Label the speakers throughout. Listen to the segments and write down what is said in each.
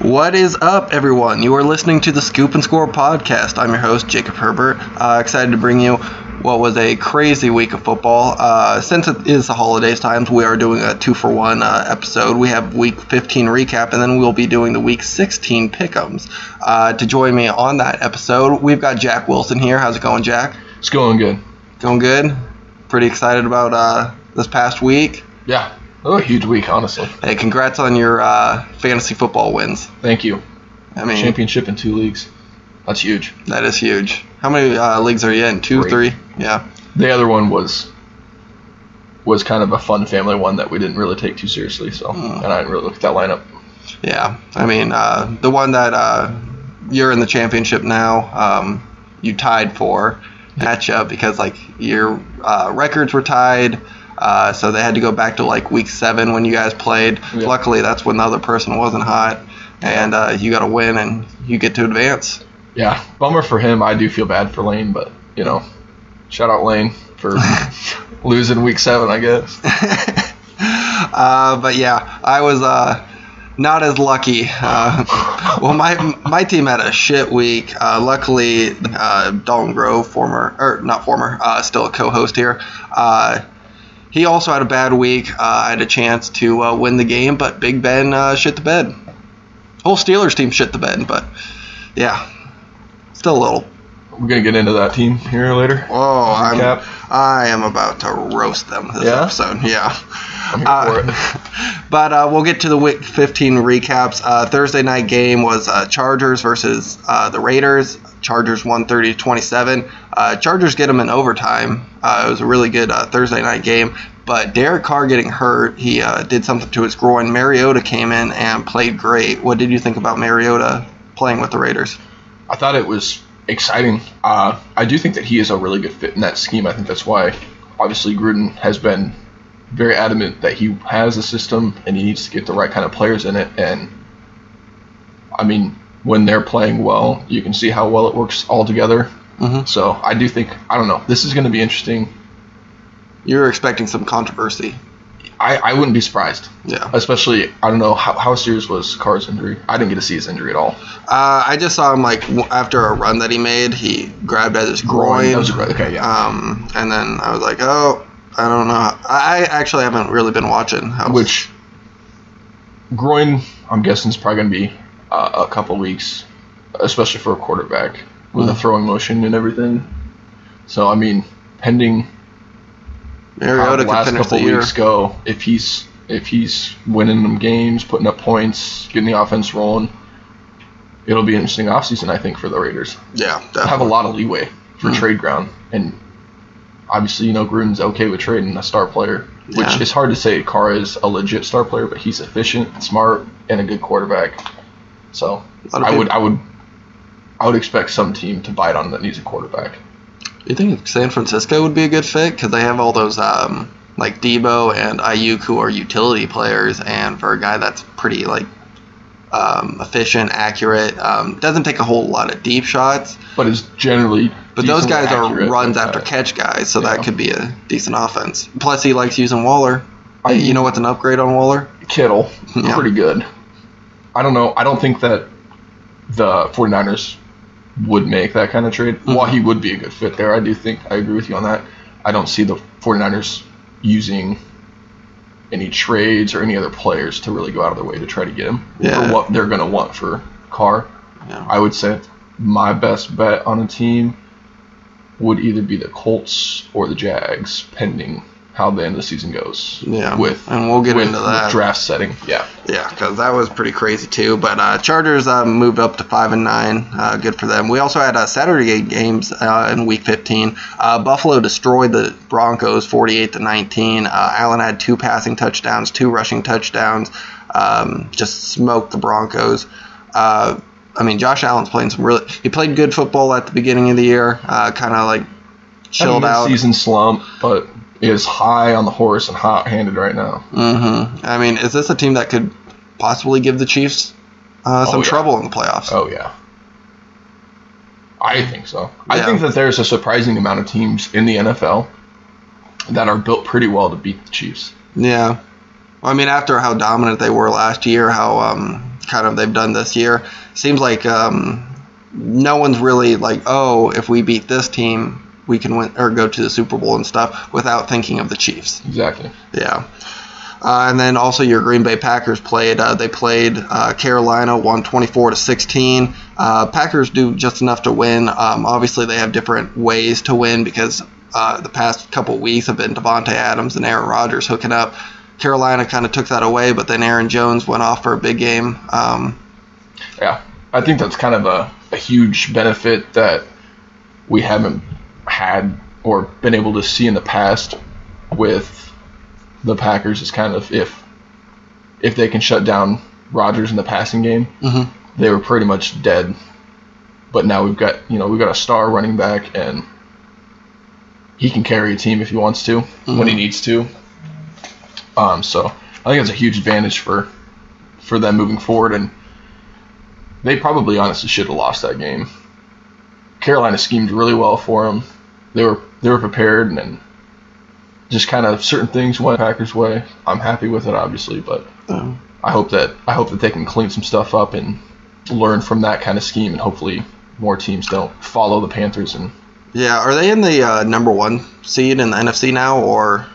Speaker 1: What is up, everyone? You are listening to the Scoop and Score podcast. I'm your host, Jacob Herbert. Uh, excited to bring you what was a crazy week of football. Uh, since it is the holidays times, we are doing a two for one uh, episode. We have week 15 recap, and then we'll be doing the week 16 pickums. Uh, to join me on that episode, we've got Jack Wilson here. How's it going, Jack?
Speaker 2: It's going good.
Speaker 1: Going good. Pretty excited about uh, this past week.
Speaker 2: Yeah, oh, a huge week, honestly.
Speaker 1: Hey, congrats on your uh, fantasy football wins.
Speaker 2: Thank you.
Speaker 1: I mean,
Speaker 2: Championship in two leagues. That's huge.
Speaker 1: that is huge. How many uh, leagues are you in? Two,
Speaker 2: Three.
Speaker 1: three? Yeah.
Speaker 2: The other one was was kind of a fun family one that we didn't really take too seriously. So,
Speaker 1: Mm.
Speaker 2: and I didn't really look at that lineup.
Speaker 1: Yeah, I mean, uh, the one that uh, you're in the championship now, um, you tied for matchup because like your uh, records were tied, uh, so they had to go back to like week seven when you guys played.
Speaker 2: Yeah.
Speaker 1: Luckily, that's when the other person wasn't hot, and uh, you got to win and you get to advance.
Speaker 2: Yeah, bummer for him. I do feel bad for Lane, but you know, shout out Lane for losing week seven, I guess.
Speaker 1: uh, but yeah, I was uh, not as lucky. Uh, well, my my team had a shit week. Uh, luckily, uh, Dalton Grove, former or not former, uh, still a co-host here. He also had a bad week. Uh, I had a chance to uh, win the game, but Big Ben uh, shit the bed. Whole Steelers team shit the bed, but yeah, still a little.
Speaker 2: We're gonna get into that team here later.
Speaker 1: Oh, I'm,
Speaker 2: Recap.
Speaker 1: I am about to roast them this
Speaker 2: Yeah?
Speaker 1: episode. Yeah. Uh,
Speaker 2: for it.
Speaker 1: But uh, we'll get to the week 15 recaps. Uh, Thursday night game was uh, Chargers versus uh, the Raiders. Chargers 130 27. Uh, Chargers get them in overtime. Uh, it was a really good uh, Thursday night game. But Derek Carr getting hurt, he uh, did something to his groin. Mariota came in and played great. What did you think about Mariota playing with the Raiders?
Speaker 2: I thought it was exciting. Uh, I do think that he is a really good fit in that scheme. I think that's why, obviously, Gruden has been very adamant that he has a system and he needs to get the right kind of players in it. And I mean, when they're playing well, you can see how well it works all together.
Speaker 1: Mhm.
Speaker 2: So I do think I don't know. This is going to be interesting.
Speaker 1: You're expecting some controversy.
Speaker 2: I, I wouldn't be surprised,
Speaker 1: Yeah.
Speaker 2: especially I don't know how, how serious was Carr's injury. I didn't get to see his injury at all.
Speaker 1: Uh, I just saw him like after a run that he made, he grabbed at his groin.
Speaker 2: That was okay, yeah.
Speaker 1: Um, and then I was like, oh, I don't know. I, I actually haven't really been watching. Was-
Speaker 2: Which groin, I'm guessing, is probably going to be uh, a couple weeks, especially for a quarterback with a throwing motion and everything. So I mean, pending how
Speaker 1: Mariota
Speaker 2: the last couple
Speaker 1: the year.
Speaker 2: weeks go, if he's if he's winning them games, putting up points, getting the offense rolling, it'll be an interesting offseason, I think, for the Raiders.
Speaker 1: Yeah,
Speaker 2: Have a lot of leeway for
Speaker 1: Hmm.
Speaker 2: trade ground, and obviously, you know, Gruden's okay with trading a star player, which
Speaker 1: Yeah.
Speaker 2: is hard to say. Carr is a legit star player, but he's efficient, smart, and a good quarterback. So
Speaker 1: A lot of
Speaker 2: I would, I would, I would expect some team to bite on that needs a quarterback.
Speaker 1: You think San Francisco would be a good fit because they have all those um, like Debo and Aiyuk who are utility players, and for a guy that's pretty like um, efficient, accurate, um, doesn't take a whole lot of deep shots,
Speaker 2: But is generally.
Speaker 1: but those guys are runs after catch guys, so
Speaker 2: Yeah.
Speaker 1: that could be a decent offense. Plus, he likes using Waller.
Speaker 2: I-
Speaker 1: you know what's an upgrade on Waller?
Speaker 2: Kittle,
Speaker 1: Yeah.
Speaker 2: pretty good. I don't know. I don't think that the 49ers would make that kind of trade.
Speaker 1: Mm-hmm.
Speaker 2: While he would be a good fit there, I do think I agree with you on that. I don't see the 49ers using any trades or any other players to really go out of their way to try to get him
Speaker 1: Yeah.
Speaker 2: for what they're going to want for Carr.
Speaker 1: Yeah.
Speaker 2: I would say my best bet on a team would either be the Colts or the Jags, pending how the end of the season goes.
Speaker 1: Yeah,
Speaker 2: With
Speaker 1: and we'll get
Speaker 2: with,
Speaker 1: into that.
Speaker 2: draft setting. Yeah.
Speaker 1: Yeah, because that was pretty crazy too. But uh, Chargers uh, moved up to five and nine. Uh, good for them. We also had uh, Saturday games uh, in Week 15. Uh, Buffalo destroyed the Broncos, 48 to 19. Uh, Allen had two passing touchdowns, two rushing touchdowns. Um, just smoked the Broncos. Uh, I mean, Josh Allen's playing some really. He played good football at the beginning of the year. Uh, kind of like chilled out.
Speaker 2: Season slump, but is high on the horse and hot handed right now.
Speaker 1: Mm-hmm. I mean, is this a team that could possibly give the Chiefs uh, some
Speaker 2: Oh, yeah.
Speaker 1: trouble in the playoffs?
Speaker 2: Oh yeah. I think so. I think that there's a surprising amount of teams in the NFL that are built pretty well to beat the Chiefs.
Speaker 1: Yeah. I mean, after how dominant they were last year, how um, kind of they've done this year. Seems like um, no one's really like, oh, if we beat this team, we can win or go to the Super Bowl and stuff without thinking of the Chiefs.
Speaker 2: Exactly.
Speaker 1: Yeah. Uh, and then also your Green Bay Packers played. Uh, they played uh, Carolina, won 24 to 16. Uh, Packers do just enough to win. Um, obviously, they have different ways to win because uh, the past couple weeks have been Davante Adams and Aaron Rodgers hooking up. Carolina kind of took that away, but then Aaron Jones went off for a big game. Um,
Speaker 2: Yeah, I think that's kind of a, a huge benefit that we haven't had or been able to see in the past with the Packers is kind of if if they can shut down Rodgers in the passing game,
Speaker 1: mhm.
Speaker 2: they were pretty much dead. But now we've got you know we've got a star running back and he can carry a team if he wants to when he
Speaker 1: Mhm.
Speaker 2: needs to. Um, so I think it's a huge advantage for for them moving forward, and they probably honestly should have lost that game. Carolina schemed really well for them. They were they were prepared, and just kind of certain things went Packers' way. I'm happy with it, obviously, but
Speaker 1: Um,
Speaker 2: I hope that I hope that they can clean some stuff up and learn from that kind of scheme, and hopefully more teams don't follow the Panthers. And
Speaker 1: yeah, are they in the uh, number one seed in the NFC now, or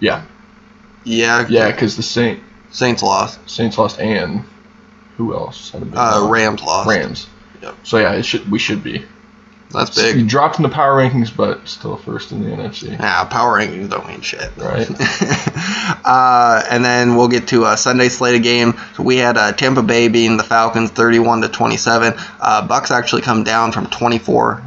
Speaker 2: yeah,
Speaker 1: yeah,
Speaker 2: yeah, because the Saint
Speaker 1: Saints lost,
Speaker 2: Saints lost, and who else had a big
Speaker 1: uh. Rams lost.
Speaker 2: Rams.
Speaker 1: Yep.
Speaker 2: So yeah, it should we should be.
Speaker 1: That's big.
Speaker 2: You dropped in the power rankings, but still first in the NFC.
Speaker 1: Yeah, power rankings don't mean shit.
Speaker 2: Right.
Speaker 1: uh, and then we'll get to a Sunday slate of game. So we had uh, Tampa Bay beating the Falcons 31 to 27. Uh, Bucs actually come down from 24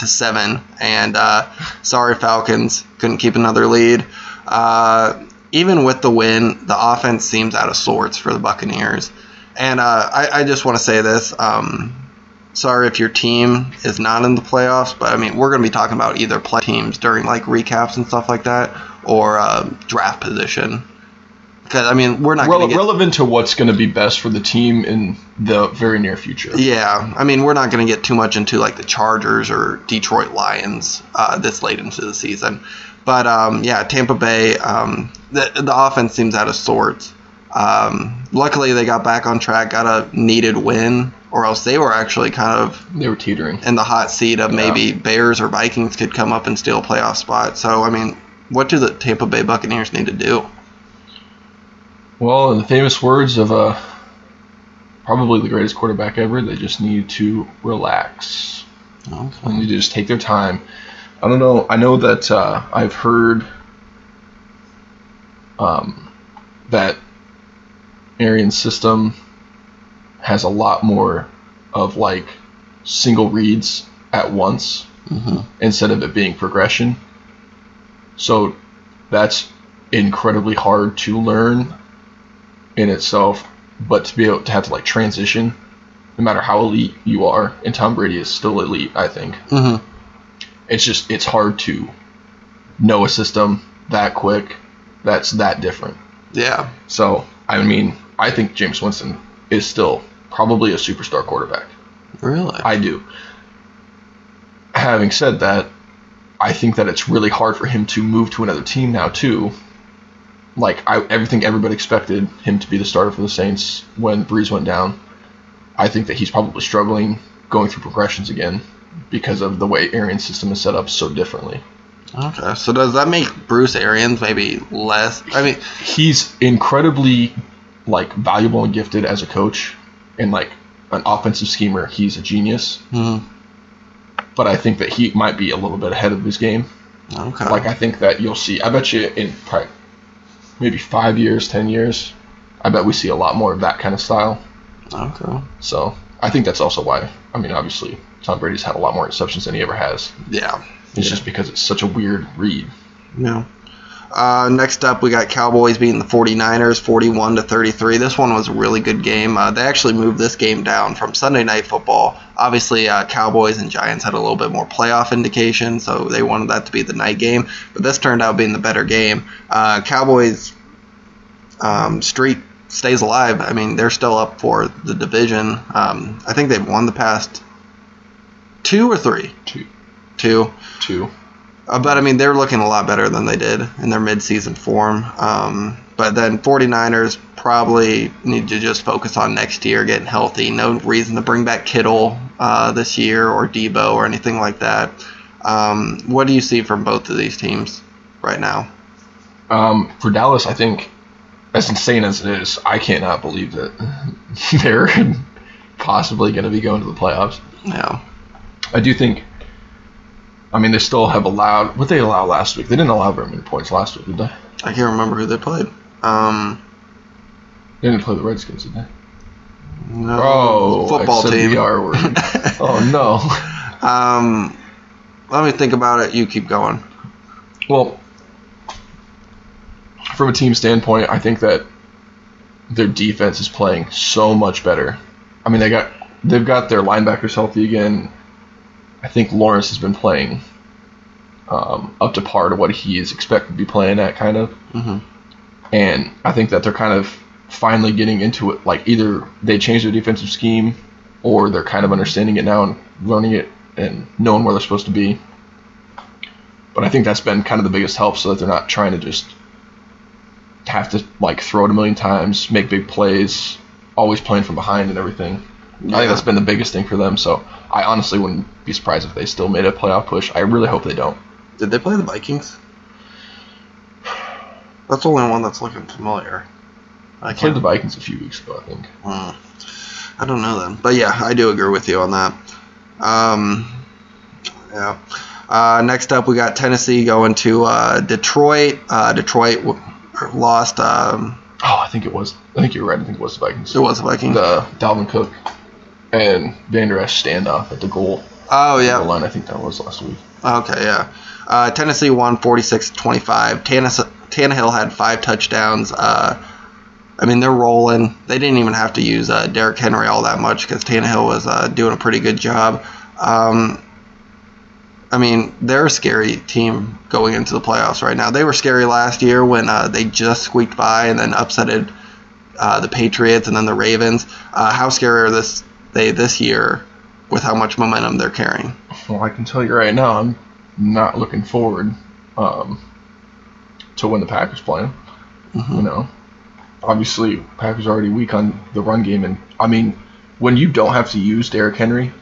Speaker 1: to seven, and uh, sorry Falcons couldn't keep another lead. Uh, even with the win, the offense seems out of sorts for the Buccaneers. And uh, I, I just want to say this. Um, sorry if your team is not in the playoffs, but I mean, we're going to be talking about either play teams during like recaps and stuff like that, or uh, draft position. Because I mean, we're not
Speaker 2: Rele-
Speaker 1: going to get.
Speaker 2: relevant to what's going to be best for the team in the very near future.
Speaker 1: Yeah, I mean, we're not going to get too much into like the Chargers or Detroit Lions uh, this late into the season, but um, yeah, Tampa Bay, um, the the offense seems out of sorts. Um, luckily, they got back on track, got a needed win, or else they were actually kind of
Speaker 2: They were teetering.
Speaker 1: in the hot seat of
Speaker 2: Yeah.
Speaker 1: maybe Bears or Vikings could come up and steal a playoff spot. So I mean, what do the Tampa Bay Buccaneers need to do?
Speaker 2: Well, in the famous words of uh, probably the greatest quarterback ever, they just need to relax. They need to just take their time. I don't know. I know that uh, I've heard um, that Arian's system has a lot more of like single reads at once
Speaker 1: hmm
Speaker 2: instead of it being progression. So that's incredibly hard to learn in itself, but to be able to have to like transition, no matter how elite you are, and Tom Brady is still elite, I think.
Speaker 1: hmm
Speaker 2: It's just it's hard to know a system that quick that's that different.
Speaker 1: Yeah.
Speaker 2: So I mean, I think Jameis Winston is still probably a superstar quarterback.
Speaker 1: Really.
Speaker 2: I do. Having said that, I think that it's really hard for him to move to another team now too. Like I, everything everybody expected him to be the starter for the Saints when Brees went down. I think that he's probably struggling going through progressions again because of the way Arians' system is set up so differently.
Speaker 1: Okay, so does that make Bruce Arians maybe less? I mean,
Speaker 2: He's incredibly like valuable and gifted as a coach and like an offensive schemer. He's a genius,
Speaker 1: hmm,
Speaker 2: but I think that he might be a little bit ahead of his game.
Speaker 1: okay,
Speaker 2: Like I think that you'll see. I bet you in probably maybe five years, ten years, I bet we see a lot more of that kind of style.
Speaker 1: okay,
Speaker 2: So I think that's also why. I mean, obviously, Tom Brady's had a lot more interceptions than he ever has.
Speaker 1: yeah,
Speaker 2: It's
Speaker 1: Yeah.
Speaker 2: just because it's such a weird read.
Speaker 1: yeah. Uh, next up, we got Cowboys beating the 49ers 41 to 33. This one was a really good game. Uh, they actually moved this game down from Sunday Night Football. Obviously, uh, Cowboys and Giants had a little bit more playoff indication, so they wanted that to be the night game. But this turned out being the better game. Uh, Cowboys um, streak stays alive. I mean, they're still up for the division. Um, I think they've won the past two or three.
Speaker 2: Two,
Speaker 1: Two.
Speaker 2: two.
Speaker 1: Uh, but I mean, they're looking a lot better than they did in their midseason form. Um, but then 49ers probably need to just focus on next year, getting healthy. No reason to bring back Kittle uh, this year or Debo or anything like that. Um, what do you see from both of these teams right now?
Speaker 2: Um, for Dallas, I think, as insane as it is, I cannot believe that they're possibly going to be going to the playoffs.
Speaker 1: Yeah.
Speaker 2: I do think. I mean, they still have allowed. What they allow last week? They didn't allow very many points last week, did they?
Speaker 1: I can't remember who they played. Um,
Speaker 2: They didn't play the Redskins, did they?
Speaker 1: no,
Speaker 2: Oh,
Speaker 1: football
Speaker 2: I said
Speaker 1: team.
Speaker 2: the R word. oh no.
Speaker 1: Um, let me think about it. You keep going.
Speaker 2: Well, from a team standpoint, I think that their defense is playing so much better. I mean, they got they've got their linebackers healthy again. I think Lawrence has been playing um, up to par to what he is expected to be playing at, kind of.
Speaker 1: hmm
Speaker 2: And I think that they're kind of finally getting into it. Like either they changed their defensive scheme, or they're kind of understanding it now and learning it and knowing where they're supposed to be. But I think that's been kind of the biggest help, so that they're not trying to just have to like throw it a million times, make big plays, always playing from behind and everything. I think that's been the biggest thing for them. So I honestly wouldn't be surprised if they still made a playoff push. I really hope they don't.
Speaker 1: Did they play the Vikings? That's the only one that's looking familiar. I
Speaker 2: played the Vikings a few weeks ago, I think.
Speaker 1: Hmm. I don't know then, but yeah, I do agree with you on that. Um, yeah. Uh, next up, we got Tennessee going to uh, Detroit. Uh, Detroit w- lost. Um,
Speaker 2: Oh, I think it was. I think you're right. I think it was the Vikings.
Speaker 1: it was the Vikings.
Speaker 2: the Dalvin Cook and Vander Esch standoff at the goal
Speaker 1: oh yeah.
Speaker 2: line. I think that was last week.
Speaker 1: Okay, yeah. Uh, Tennessee won 46-25. Tannehill, Tannehill had five touchdowns. Uh, I mean, they're rolling. They didn't even have to use uh, Derrick Henry all that much because Tannehill was uh, doing a pretty good job. Um, I mean, they're a scary team going into the playoffs right now. They were scary last year when uh, they just squeaked by and then upsetted uh, the Patriots and then the Ravens. Uh, how scary are this they this year with how much momentum they're carrying?
Speaker 2: Well, I can tell you right now, I'm not looking forward um, to when the Packers play 'em.
Speaker 1: Mhm.
Speaker 2: You know, obviously Packers are already weak on the run game, and I mean, when you don't have to use Derrick Henry,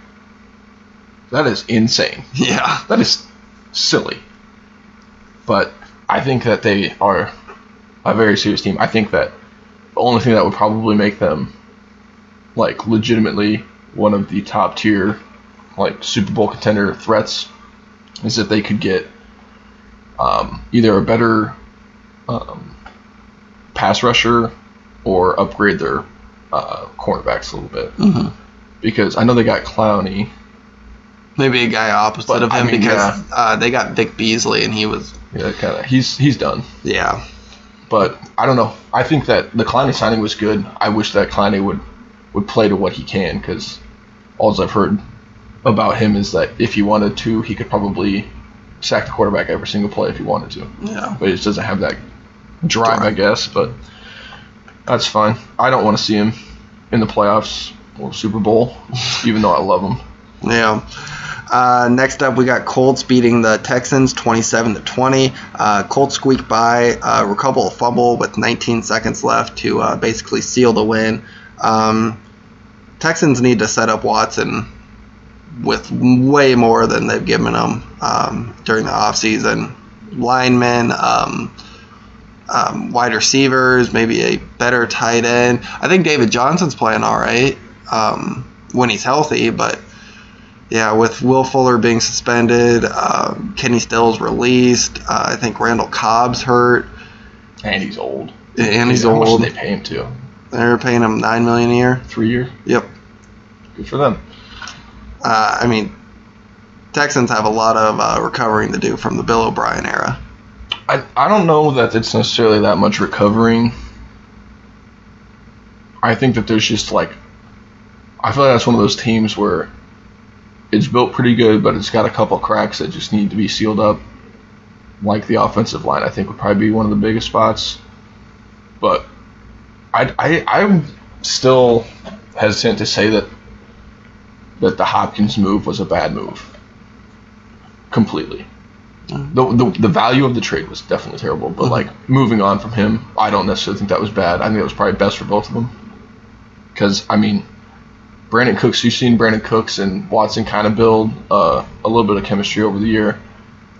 Speaker 2: that is insane.
Speaker 1: Yeah.
Speaker 2: That is silly. But I think that they are a very serious team. I think that the only thing that would probably make them like legitimately one of the top tier like Super Bowl contender threats is if they could get um, either a better um, pass rusher or upgrade their uh, cornerbacks a little bit.
Speaker 1: hmm
Speaker 2: Because I know they got Clowney.
Speaker 1: Maybe a guy opposite
Speaker 2: But,
Speaker 1: of
Speaker 2: I
Speaker 1: him
Speaker 2: mean,
Speaker 1: because
Speaker 2: yeah.
Speaker 1: uh, they got Vic Beasley and he was
Speaker 2: Yeah, kind of. He's he's done.
Speaker 1: yeah
Speaker 2: But I don't know. I think that the Clowney signing was good. I wish that Clowney would would play to what he can because all I've heard about him is that if he wanted to, he could probably sack the quarterback every single play if he wanted to.
Speaker 1: yeah
Speaker 2: But he just doesn't have that drive. I guess. But that's fine. I don't want to see him in the playoffs or Super Bowl, even though I love him.
Speaker 1: yeah. Uh, next up, we got Colts beating the Texans 27 to 20. Uh, Colts squeak by, uh, recover a fumble with 19 seconds left to uh, basically seal the win. Um, Texans need to set up Watson with way more than they've given him um, during the offseason. Linemen, um, um, wide receivers, maybe a better tight end. I think David Johnson's playing all right um, when he's healthy, but yeah, with Will Fuller being suspended, um, Kenny Stills released. Uh, I think Randall Cobb's hurt,
Speaker 2: And he's old.
Speaker 1: and he's
Speaker 2: How much
Speaker 1: old.
Speaker 2: did they pay him to?
Speaker 1: They're paying him nine million a year.
Speaker 2: Three year?
Speaker 1: Yep.
Speaker 2: Good for them.
Speaker 1: Uh, I mean, Texans have a lot of uh, recovering to do from the Bill O'Brien era.
Speaker 2: I, I don't know that it's necessarily that much recovering. I think that there's just like I feel like that's one of those teams where it's built pretty good, but it's got a couple cracks that just need to be sealed up. Like the offensive line, I think would probably be one of the biggest spots. But I, I I'm still hesitant to say that that the Hopkins move was a bad move. Completely. The, the, the value of the trade was definitely terrible, but
Speaker 1: Mm-hmm.
Speaker 2: like moving on from him, I don't necessarily think that was bad. I think it was probably best for both of them. Because I mean, Brandin Cooks, you've seen Brandin Cooks and Watson kind of build uh, a little bit of chemistry over the year,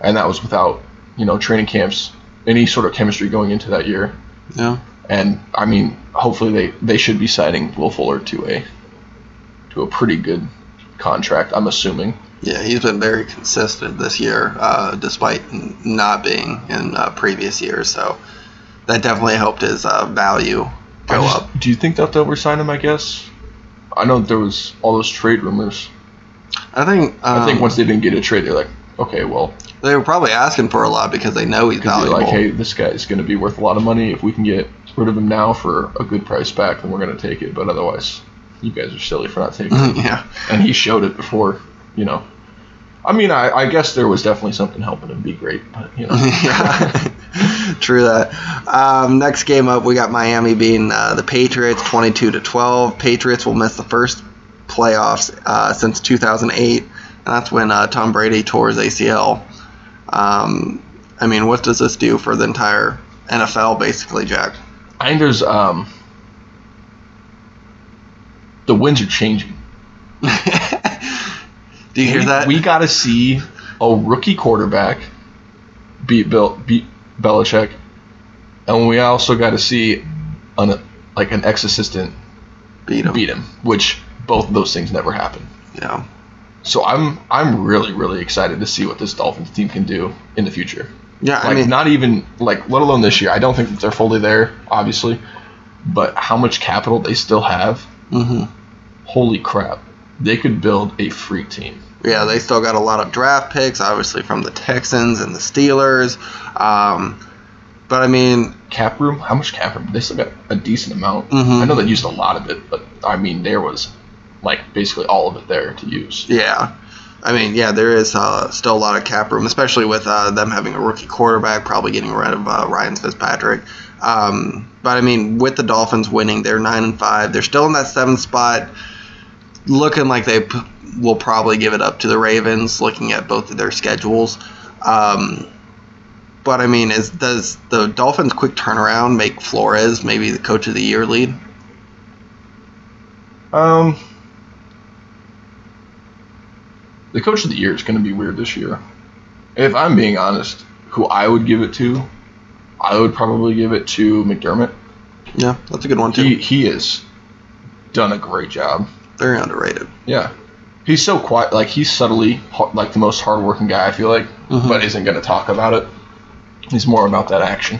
Speaker 2: and that was without you know training camps, any sort of chemistry going into that year.
Speaker 1: Yeah.
Speaker 2: And I mean, hopefully they, they should be signing Will Fuller to a to a pretty good contract. I'm assuming.
Speaker 1: Yeah, he's been very consistent this year, uh, despite not being in uh, previous years. So that definitely helped his uh, value go
Speaker 2: just-
Speaker 1: up.
Speaker 2: Do you think that they'll resign him? I guess. I know there was all those trade rumors.
Speaker 1: I think. Um,
Speaker 2: I think once they didn't get a trade, they're like, okay, well,
Speaker 1: they were probably asking for a lot because they know he's valuable.
Speaker 2: like, hey, this guy's going to be worth a lot of money. If we can get rid of him now for a good price back, then we're going to take it. But otherwise, you guys are silly for not taking it.
Speaker 1: yeah,
Speaker 2: and he showed it before, you know. I mean, I, I guess there was definitely something helping him be great, but you know.
Speaker 1: yeah. True that. Um, next game up, we got Miami beating uh, the Patriots, twenty-two to twelve. Patriots will miss the first playoffs uh, since two thousand eight, and that's when uh, Tom Brady tore his ACL. Um, I mean, what does this do for the entire NFL, basically, Jack?
Speaker 2: I think there's um the winds are changing.
Speaker 1: Do you hear
Speaker 2: we,
Speaker 1: that?
Speaker 2: We got to see a rookie quarterback beat Bill beat Belichick, and we also got to see an like an ex assistant
Speaker 1: beat him.
Speaker 2: beat him, which both of those things never happen.
Speaker 1: Yeah.
Speaker 2: So I'm I'm really really excited to see what this Dolphins team can do in the future.
Speaker 1: Yeah,
Speaker 2: Like
Speaker 1: I mean,
Speaker 2: not even like let alone this year. I don't think that they're fully there, obviously, but how much capital they still have.
Speaker 1: mhm.
Speaker 2: Holy crap! They could build a freak team.
Speaker 1: yeah, they still got a lot of draft picks, obviously from the Texans and the Steelers. Um, but I mean,
Speaker 2: Cap room? How much cap room? They still got a decent amount.
Speaker 1: Mhm.
Speaker 2: I know they used a lot of it, but I mean there was like basically all of it there to use.
Speaker 1: yeah, I mean, yeah, there is uh, still a lot of cap room, especially with uh, them having a rookie quarterback, probably getting rid of uh, Ryan Fitzpatrick. Um, but I mean, with the Dolphins winning, they're nine and five. They're still in that seventh spot, looking like they p- will probably give it up to the Ravens. Looking at both of their schedules. Um, but I mean, is does the Dolphins' quick turnaround make Flores maybe the coach of the year lead?
Speaker 2: Um, the coach of the year is going to be weird this year. If I'm being honest, who I would give it to, I would probably give it to McDermott.
Speaker 1: Yeah, that's a good one too.
Speaker 2: He he has done a great job.
Speaker 1: Very underrated.
Speaker 2: Yeah. He's so quiet, like he's subtly like the most hardworking guy I feel like,
Speaker 1: Mhm.
Speaker 2: but isn't going to talk about it. He's more about that action.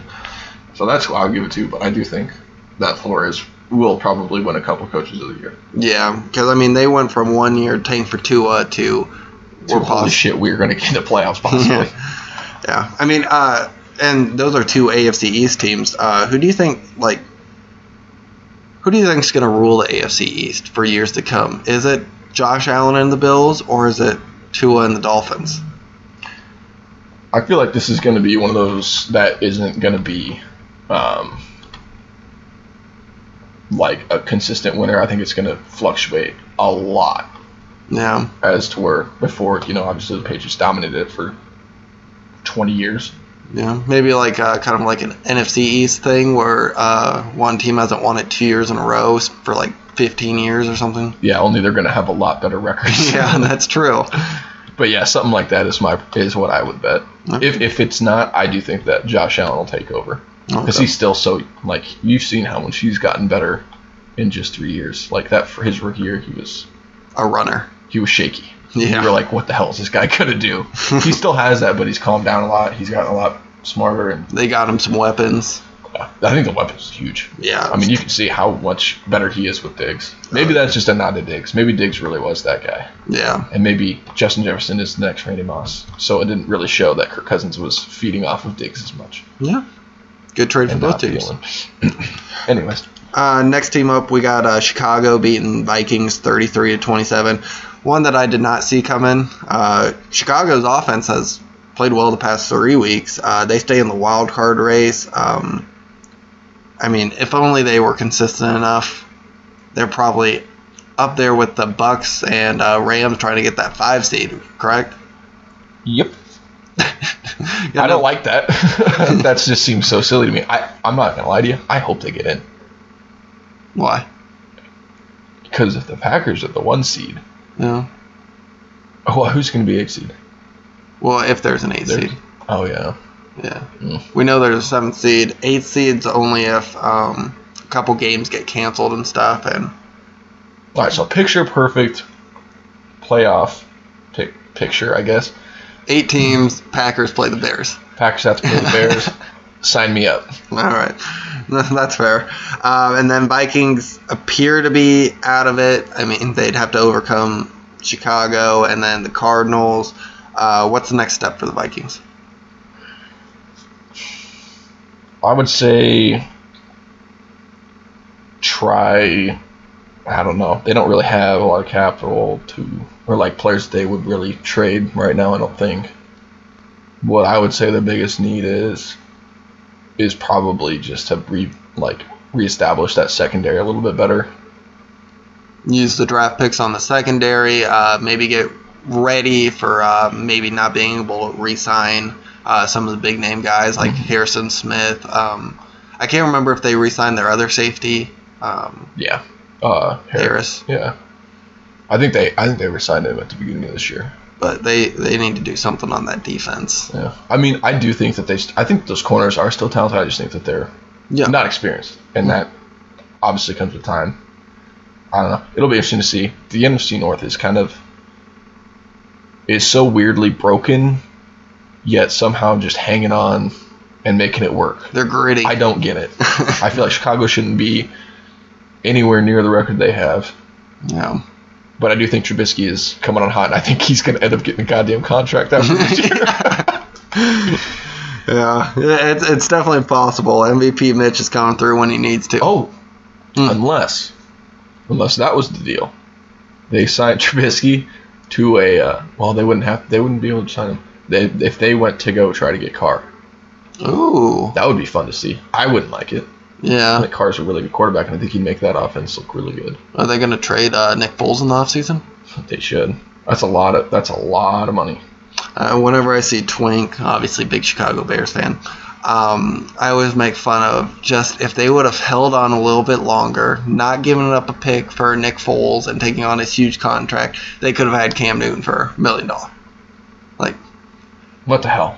Speaker 2: So that's who I'll give it to. But I do think that Flores will probably win a couple coaches of the year.
Speaker 1: Yeah, because I mean they went from one year tank for Tua to We're
Speaker 2: holy shit, we're going to get in the playoffs possibly.
Speaker 1: Yeah, I mean, uh, and those are two AFC East teams. Uh, who do you think like? Who do you think is going to rule the AFC East for years to come? Is it Josh Allen and the Bills, or is it Tua and the Dolphins?
Speaker 2: I feel like this is going to be one of those that isn't going to be um, like a consistent winner. I think it's going to fluctuate a lot
Speaker 1: Yeah,
Speaker 2: as to where before, you know, obviously the Patriots dominated it for 20 years.
Speaker 1: yeah, maybe like uh, kind of like an NFC East thing where uh, one team hasn't won it two years in a row for like 15 years or something.
Speaker 2: Yeah, only they're going to have a lot better records.
Speaker 1: yeah, that's true.
Speaker 2: but yeah, something like that is my is what I would bet.
Speaker 1: Okay.
Speaker 2: If if it's not, I do think that Josh Allen will take over because
Speaker 1: Okay.
Speaker 2: he's still so like you've seen how much he's gotten better in just three years. Like that for his rookie year, he was
Speaker 1: a runner.
Speaker 2: He was shaky.
Speaker 1: Yeah.
Speaker 2: You were like, what the hell is this guy gonna do? he still has that, but he's calmed down a lot. He's gotten a lot smarter, and
Speaker 1: They got him some weapons.
Speaker 2: I think the weapon's is huge.
Speaker 1: Yeah,
Speaker 2: I mean, you can see how much better he is with Diggs. Maybe that's just a nod to Diggs. Maybe Diggs really was that guy,
Speaker 1: yeah,
Speaker 2: and maybe Justin Jefferson is the next Randy Moss. So it didn't really show that Kirk Cousins was feeding off of Diggs as much.
Speaker 1: yeah. Good trade for both teams.
Speaker 2: Anyways,
Speaker 1: Uh, next team up, we got uh, Chicago beating Vikings 33 to 27. One that I did not see coming. Uh, Chicago's offense has played well the past three weeks. Uh, they stay in the wild card race. Um, I mean, if only they were consistent enough, they're probably up there with the Bucs and uh, Rams trying to get that five seed. Correct?
Speaker 2: yep. I don't like that. that just seems so silly to me. I, I'm not gonna lie to you. I hope they get in
Speaker 1: Why?
Speaker 2: because if the Packers are the one seed,
Speaker 1: Yeah.
Speaker 2: oh, who's gonna be eight seed?
Speaker 1: Well, if there's an eight
Speaker 2: There's-
Speaker 1: seed.
Speaker 2: Oh yeah.
Speaker 1: Yeah.
Speaker 2: Mm.
Speaker 1: We know there's a seventh seed. Eight seed's only if um, a couple games get canceled and stuff. And
Speaker 2: All right, so picture perfect playoff pic- picture, I guess.
Speaker 1: eight teams, Packers play the Bears.
Speaker 2: Packers have to play the Bears. Sign me up.
Speaker 1: All right, that's fair. Um, and then Vikings appear to be out of it. I mean, they'd have to overcome Chicago and then the Cardinals. Uh, what's the next step for the Vikings?
Speaker 2: I would say try. I don't know. They don't really have a lot of capital to, or like players they would really trade right now. I don't think. What I would say the biggest need is, is probably just to re like reestablish that secondary a little bit better.
Speaker 1: Use the draft picks on the secondary. Uh, maybe get ready for uh, maybe not being able to re-sign uh, some of the big name guys like Harrison Smith. Um, I can't remember if they re-signed their other safety, um,
Speaker 2: Yeah. Uh, Harris.
Speaker 1: Harris,
Speaker 2: Yeah. I think they I think they resigned him at the beginning of this year.
Speaker 1: But they they need to do something on that defense.
Speaker 2: Yeah. I mean, I do think that they. St- I think those corners are still talented. I just think that they're
Speaker 1: Yeah.
Speaker 2: not experienced, and that obviously comes with time. I don't know. It'll be interesting to see. The NFC North is kind of is so weirdly broken, yet somehow just hanging on and making it work.
Speaker 1: They're gritty.
Speaker 2: I don't get it. I feel like Chicago shouldn't be anywhere near the record they have.
Speaker 1: yeah.
Speaker 2: But I do think Trubisky is coming on hot, and I think he's going to end up getting a goddamn contract after this year.
Speaker 1: Yeah, it's, it's definitely possible. MVP Mitch is coming through when he needs to.
Speaker 2: oh,
Speaker 1: Hmm.
Speaker 2: unless, unless that was the deal, they signed Trubisky to a. Uh, well, they wouldn't have. They wouldn't be able to sign him. They if they went to go try to get Carr,
Speaker 1: Ooh,
Speaker 2: that would be fun to see. I wouldn't like it.
Speaker 1: Yeah.
Speaker 2: think Carr's a really good quarterback, and I think he'd make that offense look really good.
Speaker 1: Are they going to trade uh, Nick Foles in the offseason?
Speaker 2: They should. That's a lot of. That's a lot of money.
Speaker 1: Uh, whenever I see Twink, obviously big Chicago Bears fan, um, I always make fun of just if they would have held on a little bit longer, not giving up a pick for Nick Foles and taking on his huge contract, they could have had Cam Newton for a million dollars. Like,
Speaker 2: What the hell?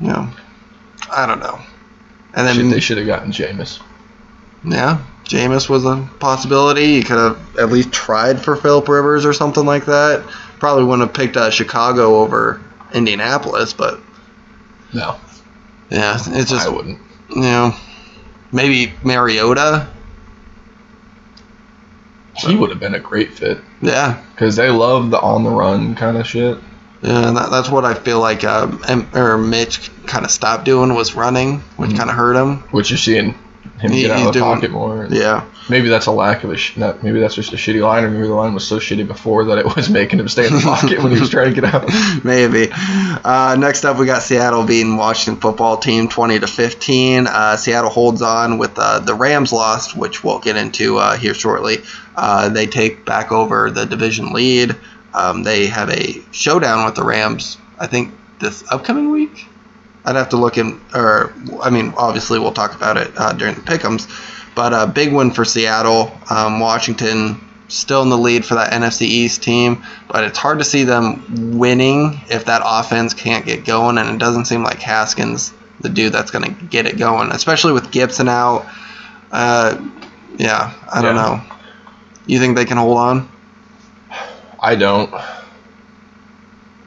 Speaker 1: you know, I don't know. And then
Speaker 2: Shit, they should have gotten Jameis.
Speaker 1: Yeah, Jameis was a possibility. You could have at least tried for Philip Rivers or something like that. Probably wouldn't have picked uh, Chicago over Indianapolis, but
Speaker 2: No,
Speaker 1: yeah, it's just
Speaker 2: I wouldn't.
Speaker 1: you know maybe Mariota.
Speaker 2: He would have been a great fit
Speaker 1: Yeah,
Speaker 2: because they love the on the run kind of shit.
Speaker 1: yeah, that, that's what I feel like. Uh, em- or Mitch kind of stopped doing was running, which
Speaker 2: Mhm.
Speaker 1: kind of hurt him.
Speaker 2: Which you're seeing him
Speaker 1: He-
Speaker 2: get out of the
Speaker 1: doing-
Speaker 2: pocket more.
Speaker 1: Yeah,
Speaker 2: Maybe that's a lack of a. Sh- maybe that's just a shitty line, or maybe the line was so shitty before that it was making him stay in the pocket when he was trying to get out.
Speaker 1: Maybe. Uh, next up, we got Seattle beating Washington football team 20 to 15. Uh, Seattle holds on with uh, the Rams lost, which we'll get into uh, here shortly. Uh, they take back over the division lead. Um, they have a showdown with the Rams. I think this upcoming week. I'd have to look in, or I mean, obviously we'll talk about it uh, during the pick'ems. But a big win for Seattle. Um, Washington still in the lead for that NFC East team, but it's hard to see them winning if that offense can't get going, and it doesn't seem like Haskins the dude that's going to get it going, especially with Gibson out. Uh, yeah, I don't
Speaker 2: Yeah.
Speaker 1: know. You think they can hold on?
Speaker 2: I don't.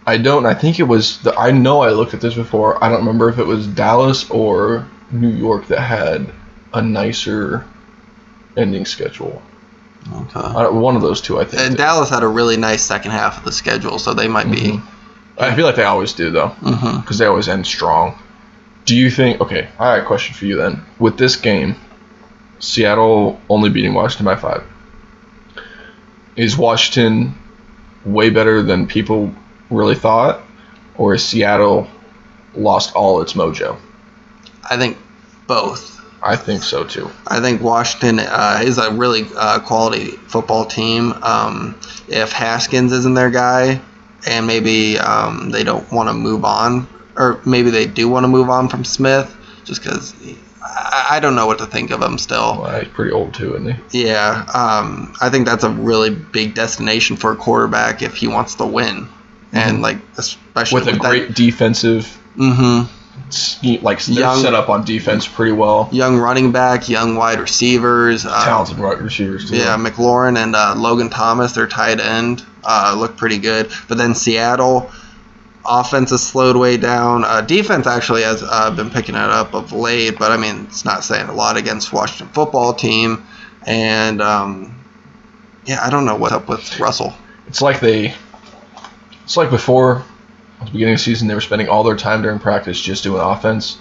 Speaker 2: I don't. I think it was. The, I know I looked at this before. I don't remember if it was Dallas or New York that had a nicer ending schedule.
Speaker 1: Okay.
Speaker 2: I one of those two, I think.
Speaker 1: And Dallas had a really nice second half of the schedule, so they might be.
Speaker 2: Mhm. I feel like they always do though, because they always end strong. Do you think? Okay, all right. Question for you then. With this game, Seattle only beating Washington by five. Is Washington way better than people really thought, or is Seattle lost all its mojo?
Speaker 1: I think both.
Speaker 2: I think so too.
Speaker 1: I think Washington uh, is a really uh, quality football team. Um, if Haskins isn't their guy, and maybe um, they don't want to move on or maybe they do want to move on from Smith, just because I, I don't know what to think of him still.
Speaker 2: Well, he's pretty old too, isn't he?
Speaker 1: Yeah, um, I think that's a really big destination for a quarterback if he wants to win, and like especially
Speaker 2: With a great defensive
Speaker 1: hmm
Speaker 2: scheme, like they're
Speaker 1: Young-
Speaker 2: set up on defense pretty well.
Speaker 1: young running back, young wide receivers. Uh,
Speaker 2: Talented wide receivers too.
Speaker 1: Yeah, McLaurin and uh, Logan Thomas, their tight end, uh, look pretty good. But then Seattle, offense has slowed way down. Uh, defense actually has uh, been picking it up of late, but I mean, it's not saying a lot against Washington football team. And um, yeah, I don't know what's up with Russell.
Speaker 2: It's like they, it's like before, at the beginning of the season, they were spending all their time during practice just doing offense,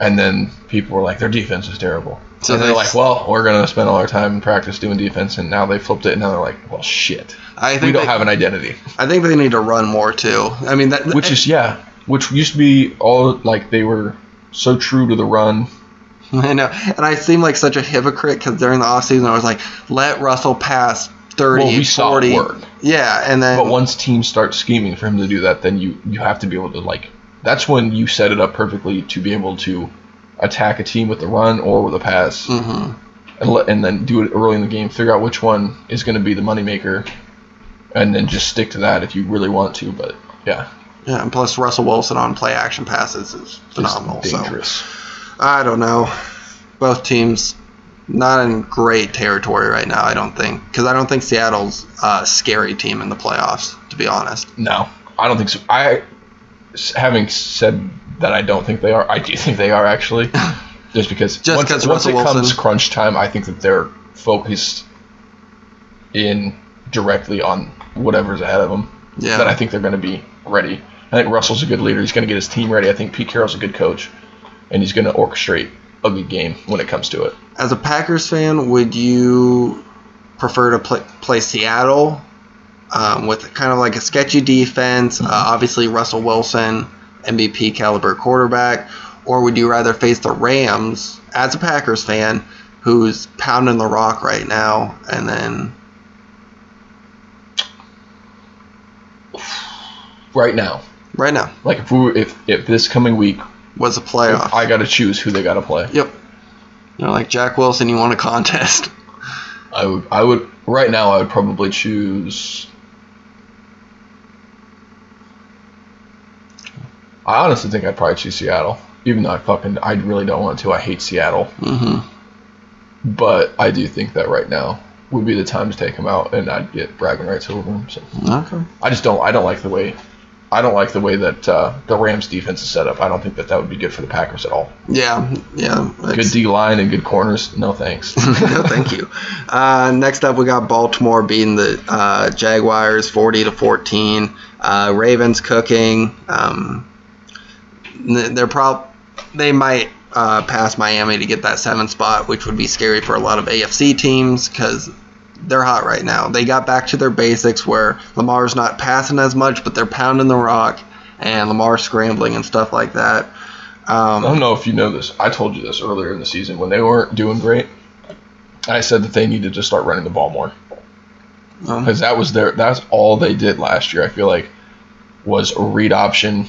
Speaker 2: and then people were like, their defense is terrible.
Speaker 1: So
Speaker 2: they're
Speaker 1: they-
Speaker 2: like, well, we're gonna spend all our time in practice doing defense, and now they flipped it, and now they're like, well, shit,
Speaker 1: I think
Speaker 2: we don't
Speaker 1: they,
Speaker 2: have an identity.
Speaker 1: I think they need to run more too. I mean, that
Speaker 2: Which is yeah, which used to be all like they were so true to the run.
Speaker 1: I know, and I seem like such a hypocrite because during the offseason I was like, let Russell pass 30,
Speaker 2: Well, we saw it
Speaker 1: 40.
Speaker 2: work.
Speaker 1: Yeah, and then
Speaker 2: But once teams start scheming for him to do that, then you you have to be able to like. That's when you set it up perfectly to be able to attack a team with the run or with a pass,
Speaker 1: Mhm.
Speaker 2: and let, and then do it early in the game. Figure out which one is going to be the moneymaker, and then just stick to that if you really want to. But yeah,
Speaker 1: Yeah, and plus Russell Wilson on play action passes is
Speaker 2: it's
Speaker 1: phenomenal. So
Speaker 2: dangerous.
Speaker 1: I don't know. Both teams not in great territory right now. I don't think because I don't think Seattle's a scary team in the playoffs. To be honest.
Speaker 2: No, I don't think so. I, having said that, I don't think they are. I do think they are actually, just because
Speaker 1: Just
Speaker 2: once, once it
Speaker 1: Russell
Speaker 2: comes
Speaker 1: Wilson-
Speaker 2: crunch time, I think that they're focused in directly on whatever's ahead of them.
Speaker 1: Yeah.
Speaker 2: That I think they're going to be ready. I think Russell's a good leader. He's going to get his team ready. I think Pete Carroll's a good coach, and he's going to orchestrate a good game when it comes to it.
Speaker 1: As a Packers fan, would you prefer to play, play Seattle um, with kind of like a sketchy defense? Uh, obviously, Russell Wilson, MVP caliber quarterback, or would you rather face the Rams as a Packers fan, who's pounding the rock right now, and then
Speaker 2: Right now,
Speaker 1: right now
Speaker 2: like if we were, if if this coming week
Speaker 1: was a playoff?
Speaker 2: I got to choose who they got to play.
Speaker 1: Yep. You know, like Jack Wilson, you won a contest.
Speaker 2: I would, I would, right now, I would probably choose. I honestly think I'd probably choose Seattle, even though I fucking, I really don't want to. I hate Seattle,
Speaker 1: Mm-hmm.
Speaker 2: but I do think that right now would be the time to take him out, and I'd get bragging rights over him. So
Speaker 1: Okay.
Speaker 2: I just don't, I don't like the way, I don't like the way that uh, the Rams defense is set up. I don't think that that would be good for the Packers at all.
Speaker 1: Yeah. Yeah.
Speaker 2: Good D line and good corners, no thanks.
Speaker 1: no, thank you. Uh, next up, we got Baltimore beating the uh, Jaguars 40 to 14. Uh, Ravens cooking. Um, they're prob they might uh, pass Miami to get that seventh spot, which would be scary for a lot of AFC teams because they're hot right now. They got back to their basics where Lamar's not passing as much, but they're pounding the rock and Lamar's scrambling and stuff like that.
Speaker 2: I
Speaker 1: Um,
Speaker 2: don't know if you know this. I told you this earlier in the season when they weren't doing great. I said that they needed to start running the ball more because that was their that's all they did last year. I feel like was a read option,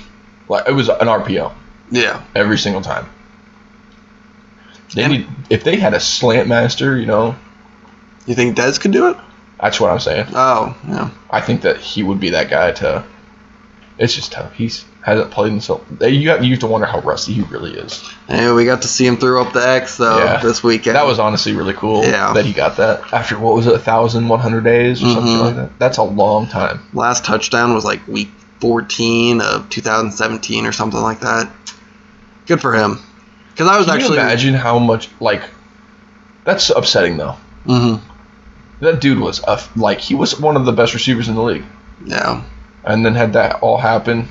Speaker 2: like it was an RPO
Speaker 1: yeah.
Speaker 2: every single time. They need if they had a slant master, you know,
Speaker 1: You think Dez could do it?
Speaker 2: that's what I'm saying.
Speaker 1: Oh, yeah.
Speaker 2: I think that he would be that guy to. It's just tough. He's hasn't played himself. You have, you have to wonder how rusty he really is.
Speaker 1: And we got to see him throw up the X though
Speaker 2: Yeah.
Speaker 1: this weekend.
Speaker 2: That was honestly really cool
Speaker 1: Yeah.
Speaker 2: that he got that after what was it, a thousand one hundred days or something
Speaker 1: Mhm.
Speaker 2: like that. That's a long time.
Speaker 1: last touchdown was like week 14 of 2017 or something like that. Good for him. Because I was
Speaker 2: Can
Speaker 1: actually
Speaker 2: you imagine how much like that's upsetting though.
Speaker 1: hmm
Speaker 2: That dude was a, like he was one of the best receivers in the league,
Speaker 1: Yeah,
Speaker 2: and then had that all happen,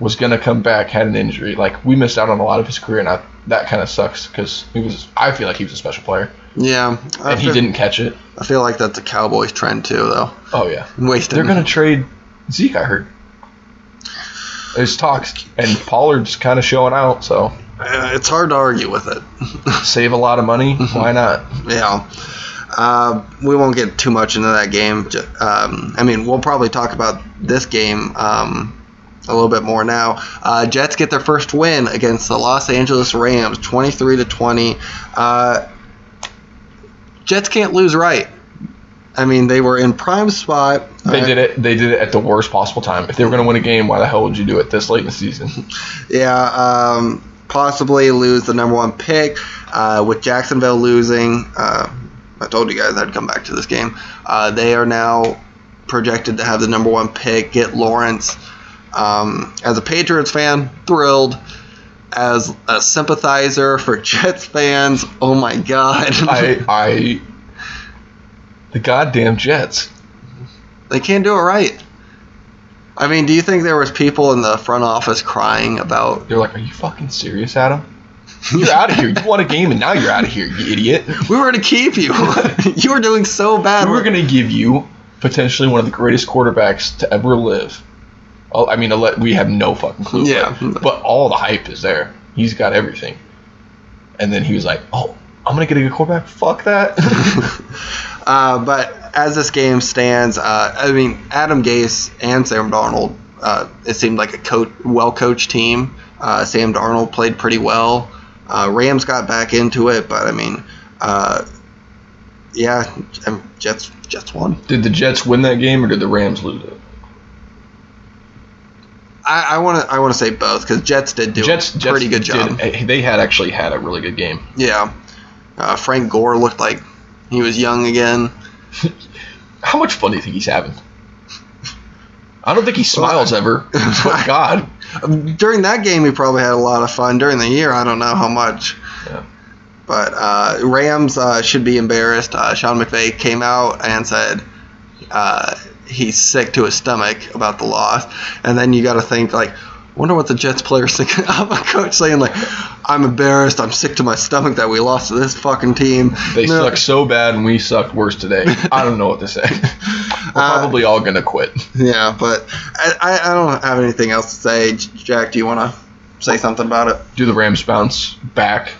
Speaker 2: was gonna come back, had an injury. Like we missed out on a lot of his career, and I, that kind of sucks because he was. I feel like he was a special player,
Speaker 1: yeah. I
Speaker 2: and he didn't catch it.
Speaker 1: I feel like that's a Cowboys trend too, though.
Speaker 2: Oh yeah,
Speaker 1: Wasted.
Speaker 2: they're gonna trade Zeke. I heard. There's talks, and Pollard's kind of showing out, so
Speaker 1: Uh, it's hard to argue with it.
Speaker 2: save a lot of money. Why not?
Speaker 1: yeah. Uh, we won't get too much into that game. Um, I mean, we'll probably talk about this game um, a little bit more now. Uh, Jets get their first win against the Los Angeles Rams, 23 to 20. Uh, Jets can't lose right. I mean, they were in prime spot.
Speaker 2: They
Speaker 1: Uh,
Speaker 2: did it. They did it at the worst possible time. If they were going to win a game, why the hell would you do it this late in the season?
Speaker 1: Yeah, um, possibly lose the number one pick uh, with Jacksonville losing. Uh, I told you guys I'd come back to this game. Uh, they are now projected to have the number one pick, get Lawrence. Um, as a Patriots fan, thrilled. As a sympathizer for Jets fans, oh my god.
Speaker 2: I, I, the goddamn Jets.
Speaker 1: they can't do it right. I mean, do you think there was people in the front office crying about
Speaker 2: They're like, are you fucking serious, Adam? You're out of here. You won a game and now you're out of here, you idiot.
Speaker 1: we were going to keep you? you were doing so bad.
Speaker 2: We were going to give you potentially one of the greatest quarterbacks to ever live. I mean, we have no fucking clue.
Speaker 1: Yeah.
Speaker 2: But, but all the hype is there. He's got everything. And then he was like, oh, I'm going to get a good quarterback? Fuck that.
Speaker 1: Uh, but as this game stands, uh, I mean, Adam Gase and Sam Darnold, uh, it seemed like a coach, well-coached team. Uh, Sam Darnold played pretty well. Uh, Rams got back into it, but I mean, uh, yeah, um, Jets Jets won.
Speaker 2: did the Jets win that game or did the Rams lose it?
Speaker 1: I want to I want to say both because Jets did do
Speaker 2: Jets,
Speaker 1: a
Speaker 2: Jets
Speaker 1: pretty good job.
Speaker 2: did- they had actually had a really good game.
Speaker 1: Yeah, uh, Frank Gore looked like he was young again.
Speaker 2: How much fun do you think he's having? I don't think he smiles ever. But God,
Speaker 1: During that game, he probably had a lot of fun. During the year, I don't know how much.
Speaker 2: Yeah.
Speaker 1: But uh, Rams uh, should be embarrassed. Uh, Sean McVay came out and said uh, he's sick to his stomach about the loss. And then you got to think like, wonder what the Jets players think of a coach saying like, "I'm embarrassed. I'm sick to my stomach that we lost to this fucking team."
Speaker 2: they
Speaker 1: No.
Speaker 2: suck so bad and we sucked worse today. I don't know what to say. We're
Speaker 1: Uh,
Speaker 2: probably all gonna quit.
Speaker 1: Yeah, but I, I, don't have anything else to say. Jack, do you want to say something about it?
Speaker 2: Do the Rams bounce back,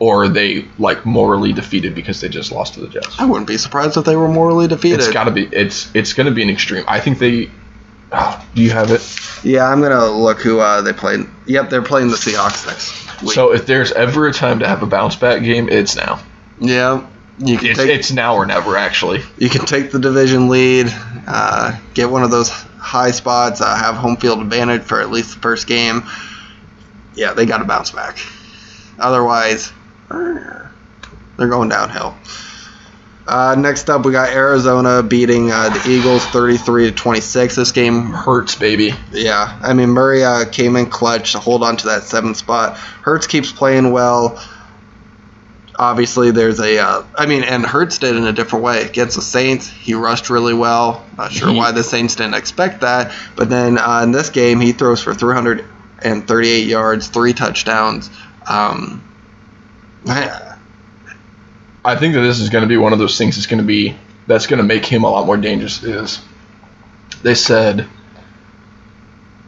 Speaker 2: or are they like morally defeated because they just lost to the Jets?
Speaker 1: I wouldn't be surprised if they were morally defeated.
Speaker 2: It's got to be. It's it's gonna be an extreme. I think they. Do you have it?
Speaker 1: Yeah, I'm gonna look who uh, they played. Yep, they're playing the Seahawks next week.
Speaker 2: So if there's ever a time to have a bounce back game, it's now.
Speaker 1: yeah, you can
Speaker 2: It's,
Speaker 1: take
Speaker 2: it's now or never. Actually,
Speaker 1: you can take the division lead, uh, get one of those high spots, uh, have home field advantage for at least the first game. Yeah, they got to bounce back. Otherwise, they're going downhill. Uh, next up, we got Arizona beating uh, the Eagles 33 to 26. This game
Speaker 2: hurts, baby.
Speaker 1: Yeah, I mean Murray uh, came in clutch to hold on to that seventh spot. Hurts keeps playing well. Obviously, there's a. Uh, I mean, and Hurts did in a different way against the Saints. He rushed really well. Not sure why the Saints didn't expect that, but then uh, in this game, he throws for 338 yards, three touchdowns. Um, I-
Speaker 2: I think that this is going to be one of those things that's going to be that's going to make him a lot more dangerous. Is they said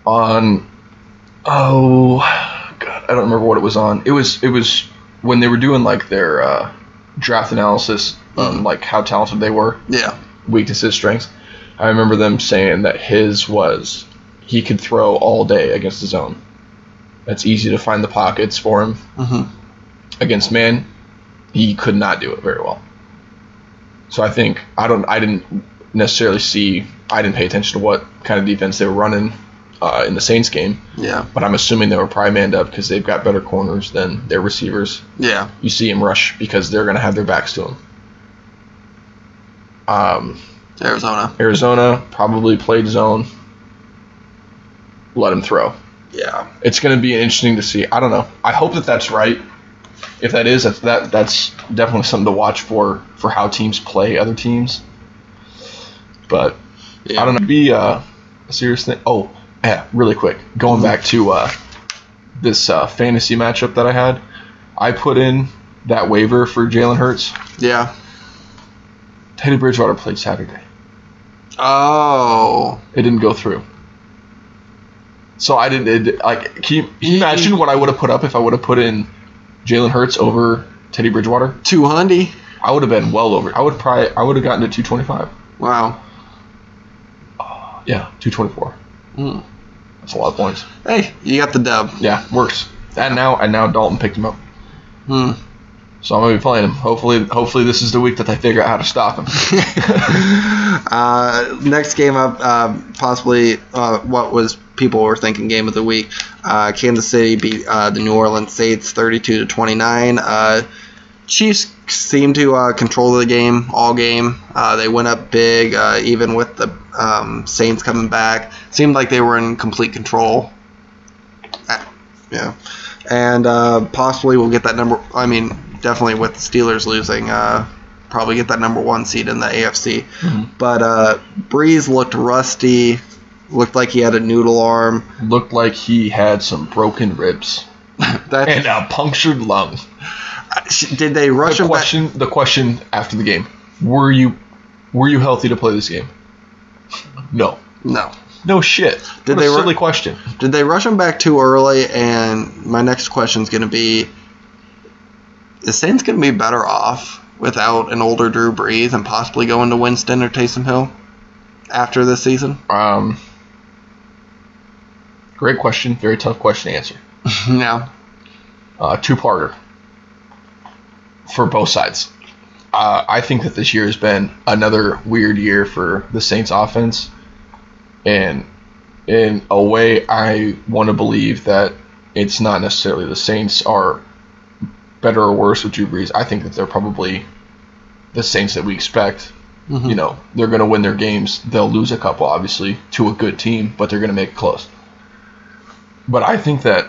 Speaker 2: on oh god I don't remember what it was on. It was it was when they were doing like their uh, draft analysis on
Speaker 1: Mhm.
Speaker 2: like how talented they were,
Speaker 1: yeah,
Speaker 2: weaknesses, strengths. I remember them saying that his was he could throw all day against the zone. That's easy to find the pockets for him
Speaker 1: hmm
Speaker 2: against man, he could not do it very well. So I think I don't I didn't necessarily see I didn't pay attention to what kind of defense they were running uh, in the Saints game,
Speaker 1: yeah,
Speaker 2: but I'm assuming they were probably manned up because they've got better corners than their receivers.
Speaker 1: yeah,
Speaker 2: You see him rush because they're going to have their backs to him. Um,
Speaker 1: Arizona.
Speaker 2: Arizona probably played zone. Let him throw.
Speaker 1: Yeah,
Speaker 2: It's going to be interesting to see. I don't know. I hope that that's right. If that is, that's, that that's definitely something to watch for for how teams play other teams. But
Speaker 1: yeah.
Speaker 2: I don't know. Be uh, a serious thing. Oh, yeah. Really quick, going back to uh, this uh, fantasy matchup that I had, I put in that waiver for Jalen Hurts.
Speaker 1: Yeah.
Speaker 2: Teddy Bridgewater played Saturday.
Speaker 1: Oh.
Speaker 2: It didn't go through. So I didn't it, like. Can you, can you imagine what I would have put up if I would have put in Jalen Hurts over Teddy Bridgewater?
Speaker 1: Two.
Speaker 2: I would have been well over. I would probably. I would have gotten to 225.
Speaker 1: Wow.
Speaker 2: Yeah, 224.
Speaker 1: Mm.
Speaker 2: That's a lot of points.
Speaker 1: Hey, you got the dub.
Speaker 2: Yeah, works. And now and now Dalton picked him up.
Speaker 1: Hmm.
Speaker 2: So I'm gonna be playing him. Hopefully, hopefully this is the week that they figure out how to stop him.
Speaker 1: uh, next game up, uh, possibly uh, what was people were thinking game of the week. Uh, Kansas City beat uh, the New Orleans Saints 32 to 29. Uh, Chiefs seemed to control the game all game. They went up big, even with the um, Saints coming back. Seemed like they were in complete control. Yeah, and possibly we'll get that number. I mean, definitely with the Steelers losing, uh, probably get that number one seed in the AFC. But uh, Brees looked rusty. Looked like he had a noodle arm.
Speaker 2: Looked like he had some broken ribs and a punctured lung.
Speaker 1: did they rush
Speaker 2: The
Speaker 1: him back?
Speaker 2: the question after the game: Were you, were you healthy to play this game? No.
Speaker 1: No.
Speaker 2: No shit.
Speaker 1: Did
Speaker 2: What
Speaker 1: they
Speaker 2: a
Speaker 1: ru-
Speaker 2: silly question?
Speaker 1: Did they rush him back too early? And my next question is going to be: Is Saints going to be better off without an older Drew Brees and possibly going to Winston or Taysom Hill after this season?
Speaker 2: Um, great question. Very tough question to answer.
Speaker 1: no.
Speaker 2: Uh, two-parter for both sides. Uh, I think that this year has been another weird year for the Saints offense, and in a way, I want to believe that it's not necessarily the Saints are better or worse with Drew Brees. I think that they're probably the Saints that we expect.
Speaker 1: Mhm.
Speaker 2: You know, they're going to win their games. They'll lose a couple, obviously, to a good team, but they're going to make it close. But I think that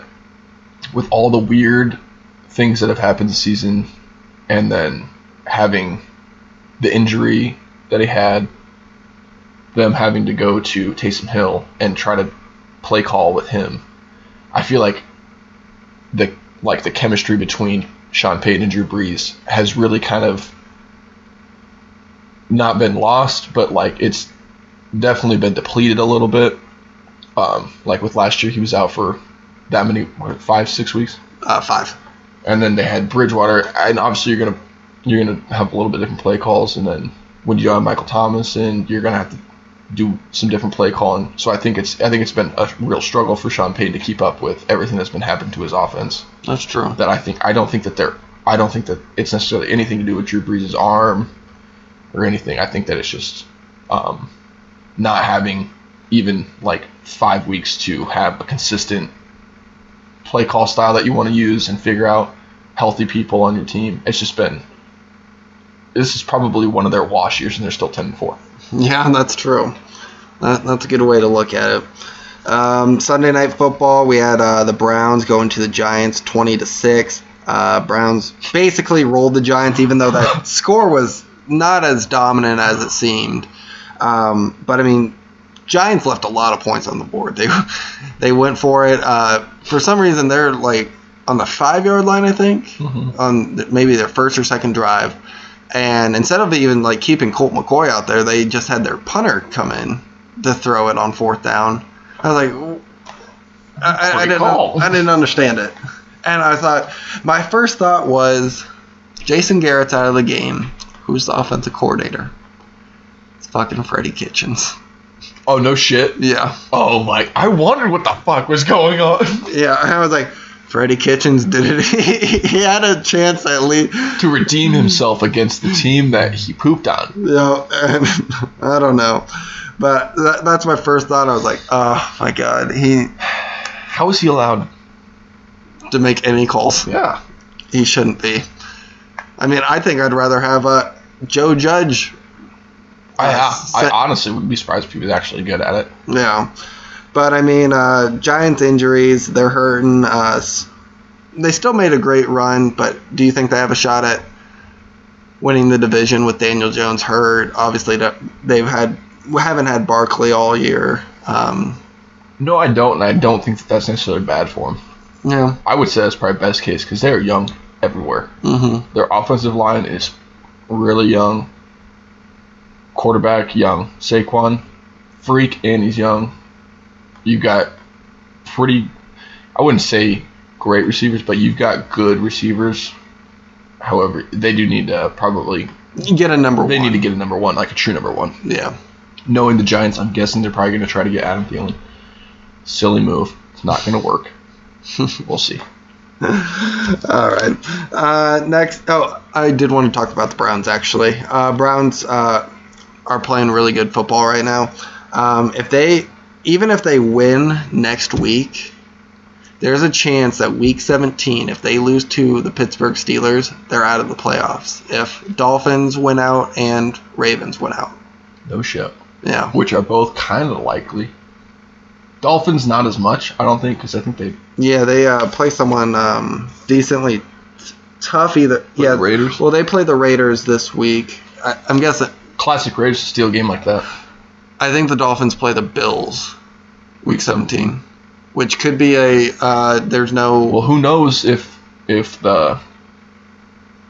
Speaker 2: with all the weird things that have happened this season, and then having the injury that he had, them having to go to Taysom Hill and try to play call with him, I feel like the like the chemistry between Sean Payton and Drew Brees has really kind of not been lost, but like it's definitely been depleted a little bit. Um, like with last year, he was out for that many what, five six weeks,
Speaker 1: Uh, five.
Speaker 2: and then they had Bridgewater, and obviously you're gonna you're gonna have a little bit different play calls, and then when you have Michael Thomas, and you're gonna have to do some different play calling. So I think it's I think it's been a real struggle for Sean Payton to keep up with everything that's been happening to his offense.
Speaker 1: That's true.
Speaker 2: That I think I don't think that they're I don't think that it's necessarily anything to do with Drew Brees' arm or anything. I think that it's just um, not having even like five weeks to have a consistent play call style that you want to use and figure out healthy people on your team. It's just been this is probably one of their wash years, and they're still ten and four.
Speaker 1: Yeah, that's true. That, that's a good way to look at it. Um, Sunday night football, we had uh, the Browns going to the Giants, twenty to six. Uh, Browns basically rolled the Giants, even though that score was not as dominant as it seemed. Um, but I mean, Giants left a lot of points on the board. They they went for it. Uh, for some reason, they're like on the five yard line, I think, on maybe their first or second drive. And instead of even like keeping Colt McCoy out there, they just had their punter come in to throw it on fourth down. I was like, I, I, I didn't. I didn't understand it. And I thought, my first thought was, Jason Garrett's out of the game. Who's the offensive coordinator? It's fucking Freddie Kitchens.
Speaker 2: Oh no shit!
Speaker 1: Yeah,
Speaker 2: Oh my! I wondered what the fuck was going on.
Speaker 1: yeah. I was like, Freddie Kitchens did it. he had a chance at least.
Speaker 2: to redeem himself against the team that he pooped on.
Speaker 1: Yeah, and I don't know, but that, that's my first thought. I was like, oh my god, he
Speaker 2: How is he allowed?
Speaker 1: to make any calls.
Speaker 2: Yeah.
Speaker 1: He shouldn't be. I mean, I think I'd rather have a Joe Judge.
Speaker 2: I,
Speaker 1: Uh,
Speaker 2: I,
Speaker 1: set-
Speaker 2: honestly would be surprised if he was actually good at it.
Speaker 1: Yeah, but I mean, uh, Giants injuries, they're hurting us. They still made a great run, but do you think they have a shot at winning the division with Daniel Jones hurt? Obviously, they've had we haven't had Barkley all year. Um,
Speaker 2: No, I don't, and I don't think that that's necessarily bad for him.
Speaker 1: yeah.
Speaker 2: I would say that's probably best case because they are young everywhere.
Speaker 1: hmm
Speaker 2: Their offensive line is really young. Quarterback young, Saquon, freak, and he's young. You got pretty, I wouldn't say great receivers, but you've got good receivers. However, they do need to probably
Speaker 1: get a number one.
Speaker 2: they
Speaker 1: one.
Speaker 2: need to get a number one, like a true number one.
Speaker 1: Yeah.
Speaker 2: Knowing the Giants, I'm guessing they're probably going to try to get Adam Thielen. Silly move. It's not going to work. we'll see.
Speaker 1: All right. Uh, next, oh, I did want to talk about the Browns actually. Uh, Browns uh, are playing really good football right now. Um, if they, even if they win next week, there's a chance that week 17, if they lose to the Pittsburgh Steelers, they're out of the playoffs. If Dolphins win out and Ravens win out.
Speaker 2: No shit.
Speaker 1: Yeah.
Speaker 2: Which are both kind of likely. Dolphins not as much, I don't think, because I think they
Speaker 1: Yeah, they uh, play someone um, decently tough. Either yeah,
Speaker 2: the Raiders?
Speaker 1: Well, they play the Raiders this week. I, I'm guessing.
Speaker 2: classic Raiders to steal a game like that.
Speaker 1: I think the Dolphins play the Bills, week 17, which could be a. Uh, there's no.
Speaker 2: Well, who knows if if the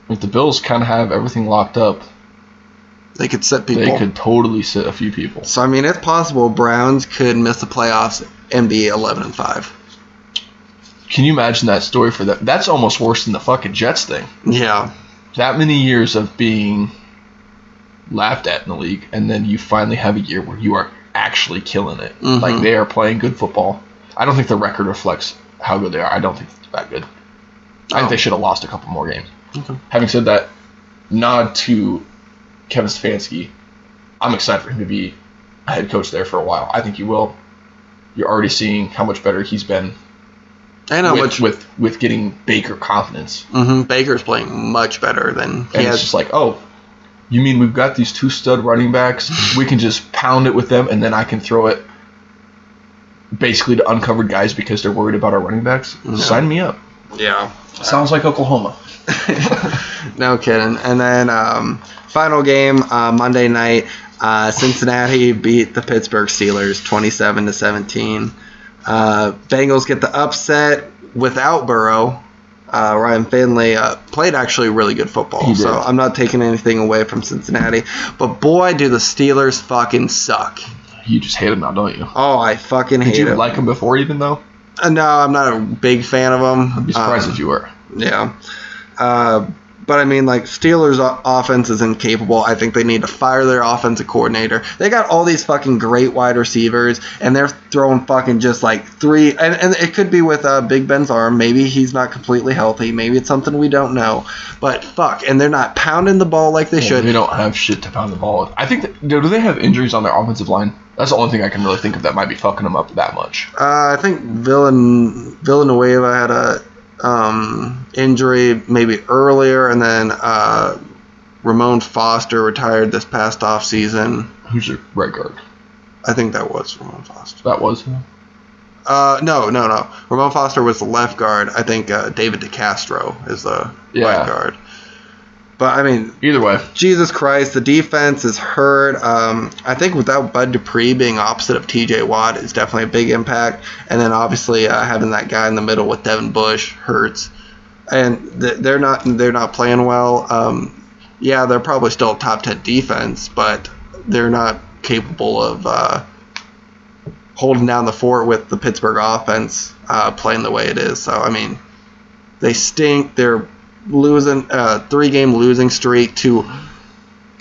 Speaker 2: if the Bills kind of have everything locked up,
Speaker 1: they could set people.
Speaker 2: they could totally sit a few people.
Speaker 1: So I mean, it's possible Browns could miss the playoffs and be 11 and five.
Speaker 2: Can you imagine that story for that? That's almost worse than the fucking Jets thing.
Speaker 1: Yeah,
Speaker 2: That many years of being laughed at in the league, and then you finally have a year where you are actually killing it.
Speaker 1: Mhm.
Speaker 2: Like they are playing good football. I don't think the record reflects how good they are. I don't think it's that good. I
Speaker 1: Oh.
Speaker 2: think they should have lost a couple more games.
Speaker 1: Okay.
Speaker 2: Having said that, nod to Kevin Stefanski. I'm excited for him to be a head coach there for a while. I think he will. You're already seeing how much better he's been
Speaker 1: and how
Speaker 2: with,
Speaker 1: much
Speaker 2: with with getting Baker confidence.
Speaker 1: hmm Baker's playing much better than he
Speaker 2: And
Speaker 1: has.
Speaker 2: it's just like, oh, you mean we've got these two stud running backs? We can just pound it with them, and then I can throw it basically to uncovered guys because they're worried about our running backs.
Speaker 1: Yeah.
Speaker 2: Sign me up.
Speaker 1: yeah.
Speaker 2: Sounds like Oklahoma.
Speaker 1: no kidding. And then um, final game uh, Monday night. Uh, Cincinnati beat the Pittsburgh Steelers 27 to 17. Uh, Bengals get the upset without Burrow. Uh, Ryan Finley uh, played actually really good football, so I'm not taking anything away from Cincinnati. But boy, do the Steelers fucking suck!
Speaker 2: You just hate them now, don't you?
Speaker 1: Oh, I fucking hate
Speaker 2: Did
Speaker 1: you
Speaker 2: like them before, even though?
Speaker 1: Uh, no, I'm not a big fan of them.
Speaker 2: I'd be surprised if you were.
Speaker 1: Yeah. But I mean, like, Steelers' offense is incapable. I think they need to fire their offensive coordinator. They got all these fucking great wide receivers, and they're throwing fucking just like three. And, and it could be with uh, Big Ben's arm. Maybe he's not completely healthy. Maybe it's something we don't know. But fuck, and they're not pounding the ball like they should.
Speaker 2: They don't have shit to pound the ball with. I think that, do they have injuries on their offensive line? That's the only thing I can really think of that might be fucking them up that much.
Speaker 1: Uh, I think Villan- Villanueva had a um, injury maybe earlier, and then uh, Ramon Foster retired this past off season.
Speaker 2: Who's your right guard?
Speaker 1: I think that was Ramon Foster.
Speaker 2: That was. Him.
Speaker 1: Uh, no, no, no. Ramon Foster was the left guard. I think uh, David DeCastro is the
Speaker 2: Yeah.
Speaker 1: right guard. But I mean,
Speaker 2: Either way,
Speaker 1: Jesus Christ, the defense is hurt. Um, I think without Bud Dupree being opposite of T.J. Watt is definitely a big impact, and then obviously uh, having that guy in the middle with Devin Bush hurts, and th- they're not they're not playing well. Um, yeah, they're probably still a top ten defense, but they're not capable of uh, holding down the fort with the Pittsburgh offense uh, playing the way it is. So I mean, they stink. They're losing uh, three game losing streak to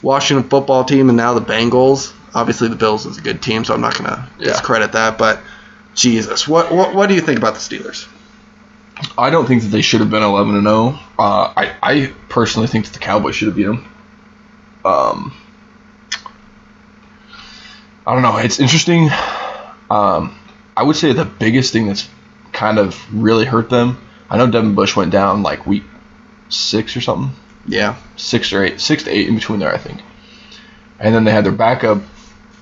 Speaker 1: Washington football team and now the Bengals. Obviously, the Bills is a good team, so I'm not gonna
Speaker 2: Yeah.
Speaker 1: discredit that. But Jesus, what, what what do you think about the Steelers?
Speaker 2: I don't think that they should have been 11 and 0. Uh, I I personally think that the Cowboys should have beat them. Um, I don't know. It's interesting. Um, I would say the biggest thing that's kind of really hurt them. I know Devin Bush went down like week six or something,
Speaker 1: Yeah,
Speaker 2: six or eight, six to eight in between there, I think. And then they had their backup,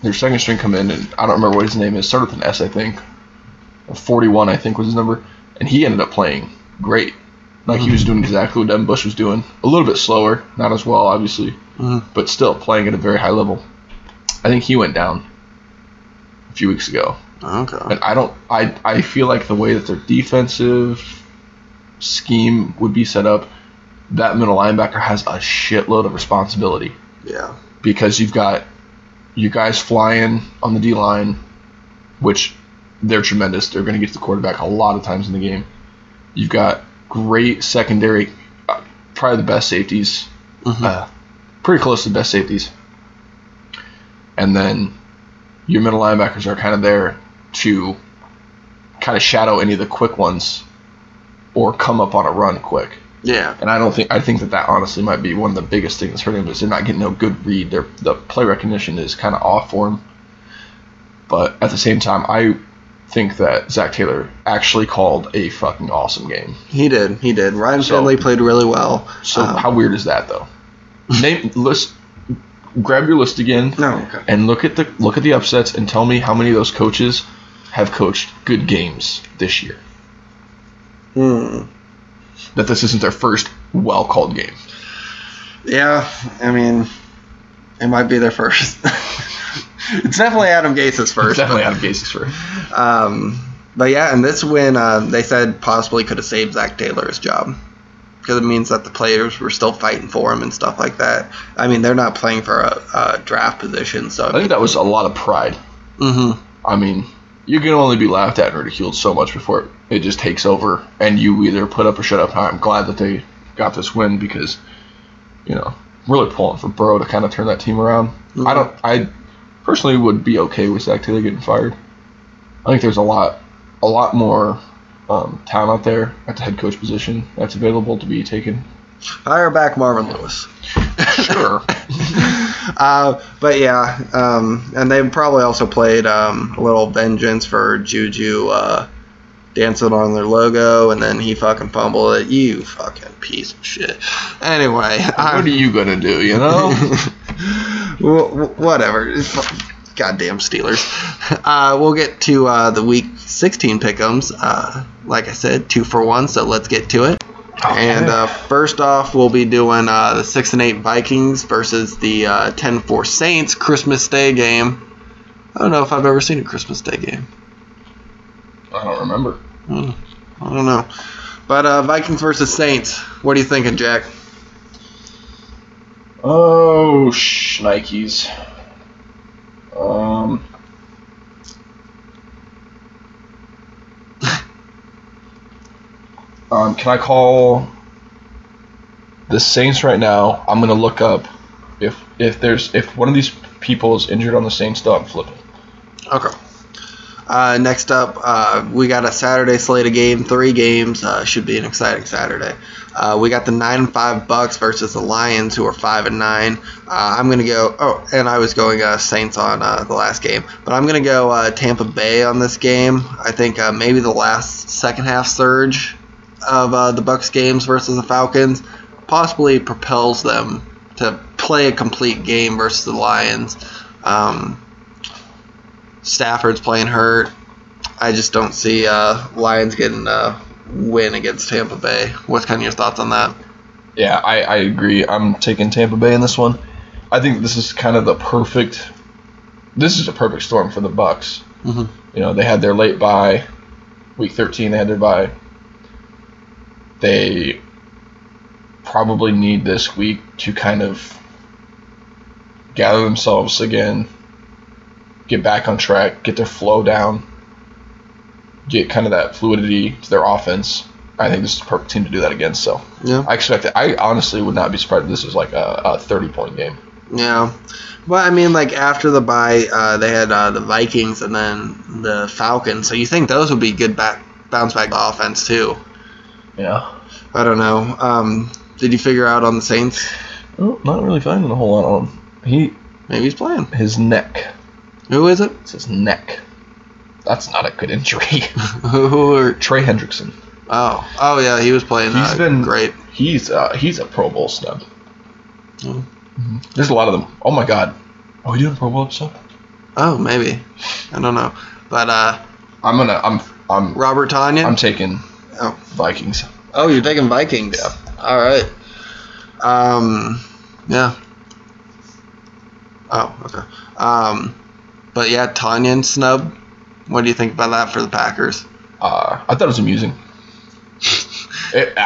Speaker 2: their second string come in, and I don't remember what his name is. Started with an S, I think. 41, I think, was his number. And he ended up playing great. Like, he was doing exactly what Devin Bush was doing. A little bit slower, not as well, obviously,
Speaker 1: Mhm.
Speaker 2: but still playing at a very high level. I think he went down a few weeks ago.
Speaker 1: okay.
Speaker 2: And I don't, I, I feel like the way that their defensive scheme would be set up, that middle linebacker has a shitload of responsibility
Speaker 1: Yeah,
Speaker 2: because you've got you guys flying on the D line, which they're tremendous. They're going to get to the quarterback a lot of times in the game. You've got great secondary, uh, probably the best safeties,
Speaker 1: Mhm.
Speaker 2: uh, pretty close to the best safeties. And then your middle linebackers are kind of there to kind of shadow any of the quick ones or come up on a run quick.
Speaker 1: Yeah.
Speaker 2: And I don't think I think that that honestly might be one of the biggest things hurting them is they're not getting no good read. Their the play recognition is kind of off for them. But at the same time, I think that Zac Taylor actually called a fucking awesome game.
Speaker 1: He did. He did. Ryan
Speaker 2: So-
Speaker 1: Finley played really well.
Speaker 2: So
Speaker 1: Um,
Speaker 2: how weird is that though? Name list. Grab your list again
Speaker 1: No. Okay.
Speaker 2: and look at the look at the upsets and tell me how many of those coaches have coached good games this year.
Speaker 1: Hmm.
Speaker 2: That this isn't their first well called game.
Speaker 1: Yeah. I mean, it might be their first. it's definitely Adam Gase's first.
Speaker 2: Definitely out of Gase's first.
Speaker 1: Um, but yeah, and this win, uh, they said possibly could have saved Zac Taylor's job because it means that the players were still fighting for him and stuff like that. I mean, they're not playing for a, a draft position, so
Speaker 2: I think that was a lot of pride.
Speaker 1: hmm
Speaker 2: I mean, you can only be laughed at and ridiculed so much before it just takes over, and you either put up or shut up. I'm glad that they got this win because, you know, really pulling for Burrow to kind of turn that team around.
Speaker 1: Mhm.
Speaker 2: I don't. I personally would be okay with Zac Taylor getting fired. I think there's a lot, a lot more um, talent out there at the head coach position that's available to be taken.
Speaker 1: Hire back Marvin Lewis.
Speaker 2: Sure.
Speaker 1: uh, but yeah, um, and they probably also played um, a little vengeance for Juju uh, dancing on their logo, and then he fucking fumbled it. You fucking piece of shit. Anyway,
Speaker 2: what
Speaker 1: I'm-
Speaker 2: are you gonna do? You know.
Speaker 1: Wh- wh- whatever. Goddamn Steelers. Uh, we'll get to uh, the week 16 pick'ems. Uh, like I said, two for one. So let's get to it. And uh, first off, we'll be doing uh, the six and eight Vikings versus the uh, 10-4 Saints Christmas Day game. I don't know if I've ever seen a Christmas Day game.
Speaker 2: I don't remember.
Speaker 1: Hmm, I don't know. But uh, Vikings versus Saints. What are you thinking, Jack?
Speaker 2: Oh, shnikes. Um. Um, can I call the Saints right now? I'm gonna look up if if there's if one of these people is injured on the Saints, though I'm flipping.
Speaker 1: Okay. Uh, next up, uh, we got a Saturday slate of game, three games. Uh, should be an exciting Saturday. Uh, we got the nine and five Bucs versus the Lions, who are five and nine. Uh, I'm gonna go. Oh, and I was going uh, Saints on the last game, but I'm gonna go Tampa Bay on this game. I think maybe the last second half surge of uh, the Bucs games versus the Falcons possibly propels them to play a complete game versus the Lions. Um, Stafford's playing hurt. I just don't see uh, Lions getting a win against Tampa Bay. What's kind of your thoughts on that?
Speaker 2: Yeah, I, I agree. I'm taking Tampa Bay in this one. I think this is kind of the perfect. This is a perfect storm for the Bucs.
Speaker 1: Mhm.
Speaker 2: You know, they had their late bye, week 13. They had their bye. They probably need this week to kind of gather themselves again, get back on track, get their flow down, get kind of that fluidity to their offense. I think this is the perfect team to do that against. So
Speaker 1: Yeah.
Speaker 2: I expect it. I honestly would not be surprised if this is like a, a 30 point game.
Speaker 1: Yeah. Well, I mean, like after the bye, uh, they had uh, the Vikings and then the Falcons. So you think those would be good back bounce back offense too?
Speaker 2: Yeah.
Speaker 1: I don't know. Um, did you figure out on the Saints?
Speaker 2: Well, not really finding a whole lot on him. He
Speaker 1: Maybe he's playing.
Speaker 2: his neck.
Speaker 1: Who is it?
Speaker 2: It's his neck. That's not a good injury.
Speaker 1: Who are?
Speaker 2: Trey Hendrickson.
Speaker 1: Oh, oh yeah, he was playing.
Speaker 2: He's
Speaker 1: uh,
Speaker 2: been-
Speaker 1: great.
Speaker 2: He's uh, he's a Pro Bowl snub.
Speaker 1: Oh.
Speaker 2: Mhm. There's a lot of them. Oh my God. Are we doing a Pro Bowl episode?
Speaker 1: Oh, maybe. I don't know. But uh,
Speaker 2: I'm gonna. I'm. I'm.
Speaker 1: Robert Tonyan.
Speaker 2: I'm taking
Speaker 1: Oh.
Speaker 2: Vikings.
Speaker 1: Oh, you're taking Vikings.
Speaker 2: Yeah.
Speaker 1: All right. Um, yeah. Oh, okay. Um, but yeah, Tanyan snub. What do you think about that for the Packers?
Speaker 2: Uh, I thought it was amusing. It,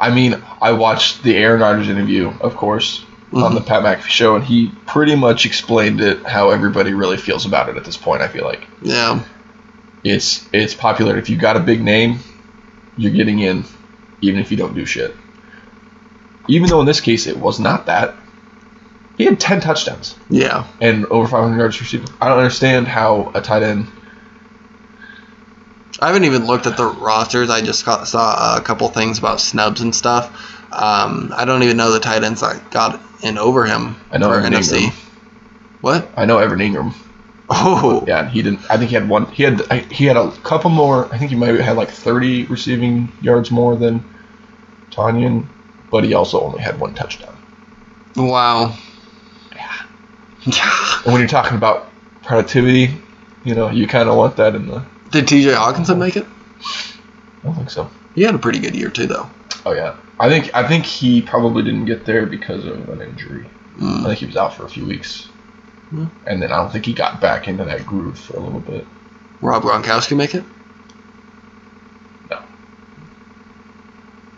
Speaker 2: I mean, I watched the Aaron Rodgers interview, of course, on the Pat McAfee show, and he pretty much explained it how everybody really feels about it at this point. I feel like
Speaker 1: Yeah.
Speaker 2: it's it's popular. If you got a big name, you're getting in, even if you don't do shit. Even though in this case it was not that. He had ten touchdowns
Speaker 1: Yeah.
Speaker 2: and over 500 yards receiving. I don't understand how a tight end
Speaker 1: I haven't even looked at the rosters. I just got, saw a couple things about snubs and stuff. Um, I don't even know the tight ends that got in over him
Speaker 2: I know
Speaker 1: for
Speaker 2: Evan
Speaker 1: NFC.
Speaker 2: Ingram.
Speaker 1: What?
Speaker 2: I know Evan Engram.
Speaker 1: Oh,
Speaker 2: Yeah, and he didn't. I think he had one. He had he had a couple more. I think he might have had like 30 receiving yards more than Tonyan, but he also only had one touchdown.
Speaker 1: wow. Yeah.
Speaker 2: And when you're talking about productivity, you know, you kind of want that in the.
Speaker 1: Did T.J. Hockenson make it?
Speaker 2: I don't think so.
Speaker 1: He had a pretty good year too, though.
Speaker 2: Oh yeah, I think I think he probably didn't get there because of an injury. I
Speaker 1: Mm.
Speaker 2: think he was out for a few weeks,
Speaker 1: Hmm.
Speaker 2: and then I don't think he got back into that groove for a little bit.
Speaker 1: Rob Gronkowski make it? No.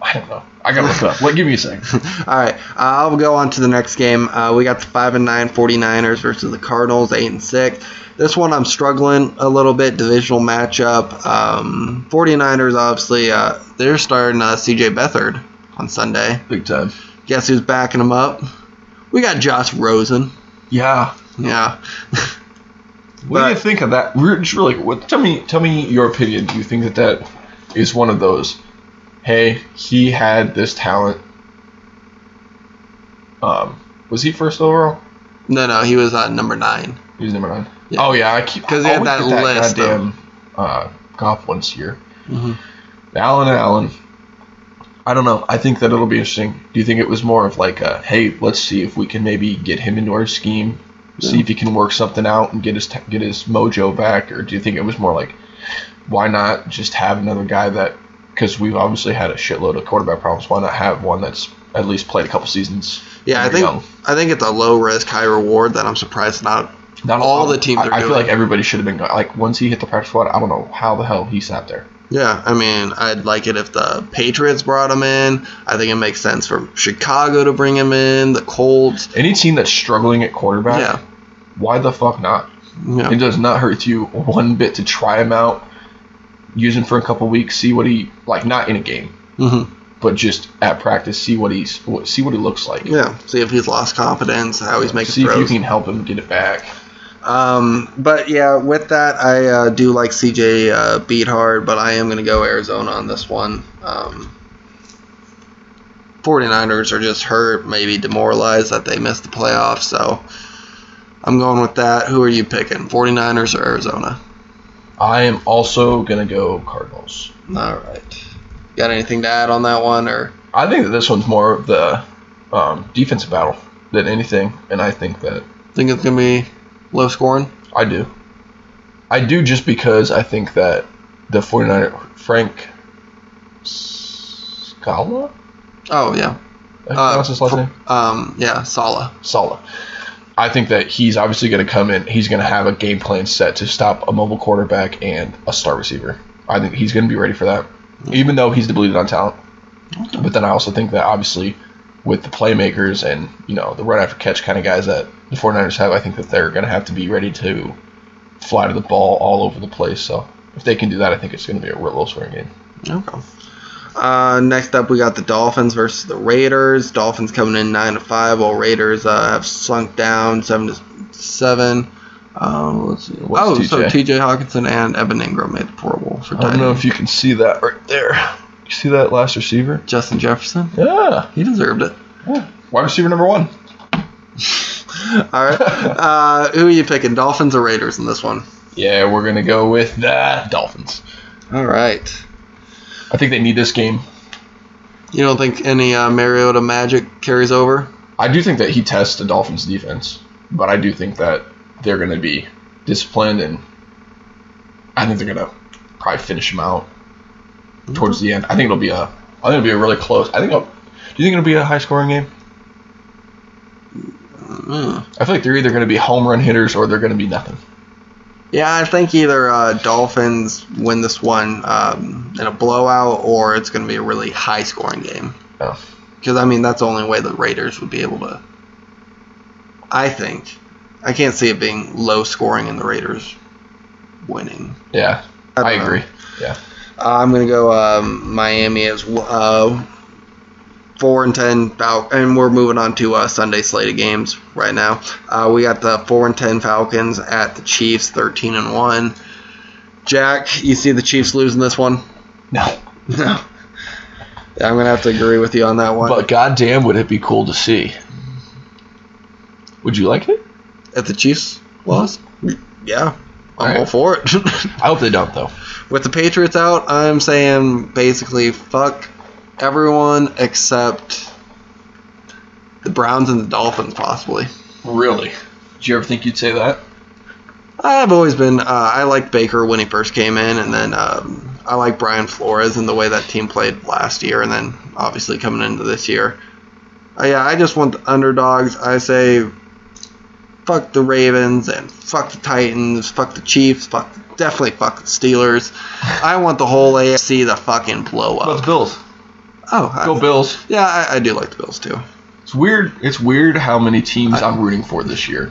Speaker 2: I don't know. I gotta look up. What? Give me a second.
Speaker 1: All right, uh, I'll go on to the next game. Uh, we got the five and nine 49ers versus the Cardinals, eight and six. This one I'm struggling a little bit. Divisional matchup. Um, 49ers obviously uh, they're starting uh, C.J. Beathard on Sunday.
Speaker 2: Big time.
Speaker 1: Guess who's backing him up? We got Josh Rosen.
Speaker 2: Yeah.
Speaker 1: Yeah.
Speaker 2: What do you think of that? Just really, what, tell me, tell me your opinion. Do you think that that is one of those? Hey, he had this talent. Um, was he first overall?
Speaker 1: no, no, he was uh, number nine.
Speaker 2: He was number nine.
Speaker 1: Yeah.
Speaker 2: Oh yeah, I keep
Speaker 1: 'Cause he had that
Speaker 2: get
Speaker 1: list
Speaker 2: goddamn uh, golf once a year.
Speaker 1: hmm
Speaker 2: Allen and Allen. I don't know. I think that it'll be interesting. Do you think it was more of like a, hey, let's see if we can maybe get him into our scheme, see if he can work something out and get his t- get his mojo back, or do you think it was more like, why not just have another guy that? Because we've obviously had a shitload of quarterback problems. Why not have one that's at least played a couple seasons?
Speaker 1: Yeah, I think
Speaker 2: young?
Speaker 1: I think it's a low risk, high reward that I'm surprised not.
Speaker 2: Not
Speaker 1: all the teams
Speaker 2: I,
Speaker 1: are
Speaker 2: I feel like everybody should have been like once he hit the practice squad. I don't know how the hell he sat there.
Speaker 1: Yeah, I mean, I'd like it if the Patriots brought him in. I think it makes sense for Chicago to bring him in. The Colts.
Speaker 2: Any team that's struggling at quarterback,
Speaker 1: Yeah.
Speaker 2: why the fuck not?
Speaker 1: Yeah.
Speaker 2: It does not hurt you one bit to try him out, use him for a couple weeks, see what he like. Not in a game,
Speaker 1: hmm
Speaker 2: but just at practice, see what he's what- see what he looks like.
Speaker 1: Yeah. See if he's lost confidence, how he's making
Speaker 2: see if you can help him get it back.
Speaker 1: Um, but yeah, with that, I uh, do like CJ uh, Beathard, but I am going to go Arizona on this one. Um, 49ers are just hurt, maybe demoralized that they missed the playoffs, so I'm going with that. Who are you picking, 49ers or Arizona?
Speaker 2: I am also gonna go Cardinals.
Speaker 1: All right. Got anything to add on that one, or
Speaker 2: I think that this one's more of the um, defensive battle than anything, and I think that
Speaker 1: think it's going to be low scoring?
Speaker 2: I do. I do just because I think that the 49er Frank Scala,
Speaker 1: Oh yeah. Uh,
Speaker 2: What's his last name?
Speaker 1: Um, yeah, Sala.
Speaker 2: Sala. I think that he's obviously going to come in. He's going to have a game plan set to stop a mobile quarterback and a star receiver. I think he's going to be ready for that, even though he's depleted on talent. But then I also think that obviously with the playmakers and you know the run after catch kind of guys that the 49ers have, I think that they're going to have to be ready to fly to the ball all over the place. So if they can do that, I think it's going to be a real low scoring game.
Speaker 1: Okay. Uh, next up, we got the Dolphins versus the Raiders. Dolphins coming in nine to five, while Raiders uh, have slunk down seven to seven. Um, let's see.
Speaker 2: What's
Speaker 1: oh, so
Speaker 2: TJ?
Speaker 1: T.J. Hockenson and Evan Engram made the Pro Bowl for
Speaker 2: I don't know if you can see that right there. You see that last receiver?
Speaker 1: Justin Jefferson.
Speaker 2: Yeah.
Speaker 1: He deserved it.
Speaker 2: yeah. Wide receiver number one.
Speaker 1: All right. uh, who are you picking, Dolphins or Raiders in this one?
Speaker 2: Yeah, we're going to go with the Dolphins.
Speaker 1: All right.
Speaker 2: I think they need this game.
Speaker 1: You don't think any uh, Mariota magic carries over?
Speaker 2: I do think that he tests the Dolphins defense, but I do think that they're going to be disciplined and I think they're going to probably finish him out towards the end. I think it'll be a I think it'll be a really close. I think it'll, do you think it'll be a high scoring game?
Speaker 1: Mm.
Speaker 2: I feel like they're either going to be home run hitters or they're going to be nothing.
Speaker 1: Yeah, I think either uh, Dolphins win this one um, in a blowout, or it's going to be a really high-scoring game.
Speaker 2: Oh.
Speaker 1: Because I mean, that's the only way the Raiders would be able to. I think I can't see it being low-scoring and the Raiders winning.
Speaker 2: Yeah,
Speaker 1: I
Speaker 2: I,
Speaker 1: know.
Speaker 2: agree. Yeah.
Speaker 1: Uh, I'm going to go um, Miami as w- uh, four and ten Fal- and we're moving on to uh, Sunday slate of games right now. Uh, we got the four and ten Falcons at the Chiefs, thirteen and one. Jack, you see the Chiefs losing this one?
Speaker 2: No.
Speaker 1: No. I'm gonna have to agree with you on that one.
Speaker 2: But goddamn, would it be cool to see? Would you like it?
Speaker 1: If the Chiefs lost, yeah, I'm all for it.
Speaker 2: I hope they don't though.
Speaker 1: With the Patriots out, I'm saying basically fuck everyone except the Browns and the Dolphins, possibly.
Speaker 2: Really? Did you ever think you'd say that?
Speaker 1: I've always been. Uh, I liked Baker when he first came in, and then um, I like Brian Flores and the way that team played last year, and then obviously coming into this year. Uh, yeah, I just want the underdogs. I say, fuck the Ravens and fuck the Titans, fuck the Chiefs, fuck definitely fuck the Steelers. I want the whole AFC to fucking blow up.
Speaker 2: Bills.
Speaker 1: Oh, I,
Speaker 2: Go Bills.
Speaker 1: yeah, I, I do like the Bills too.
Speaker 2: It's weird. It's weird how many teams I'm rooting for this year.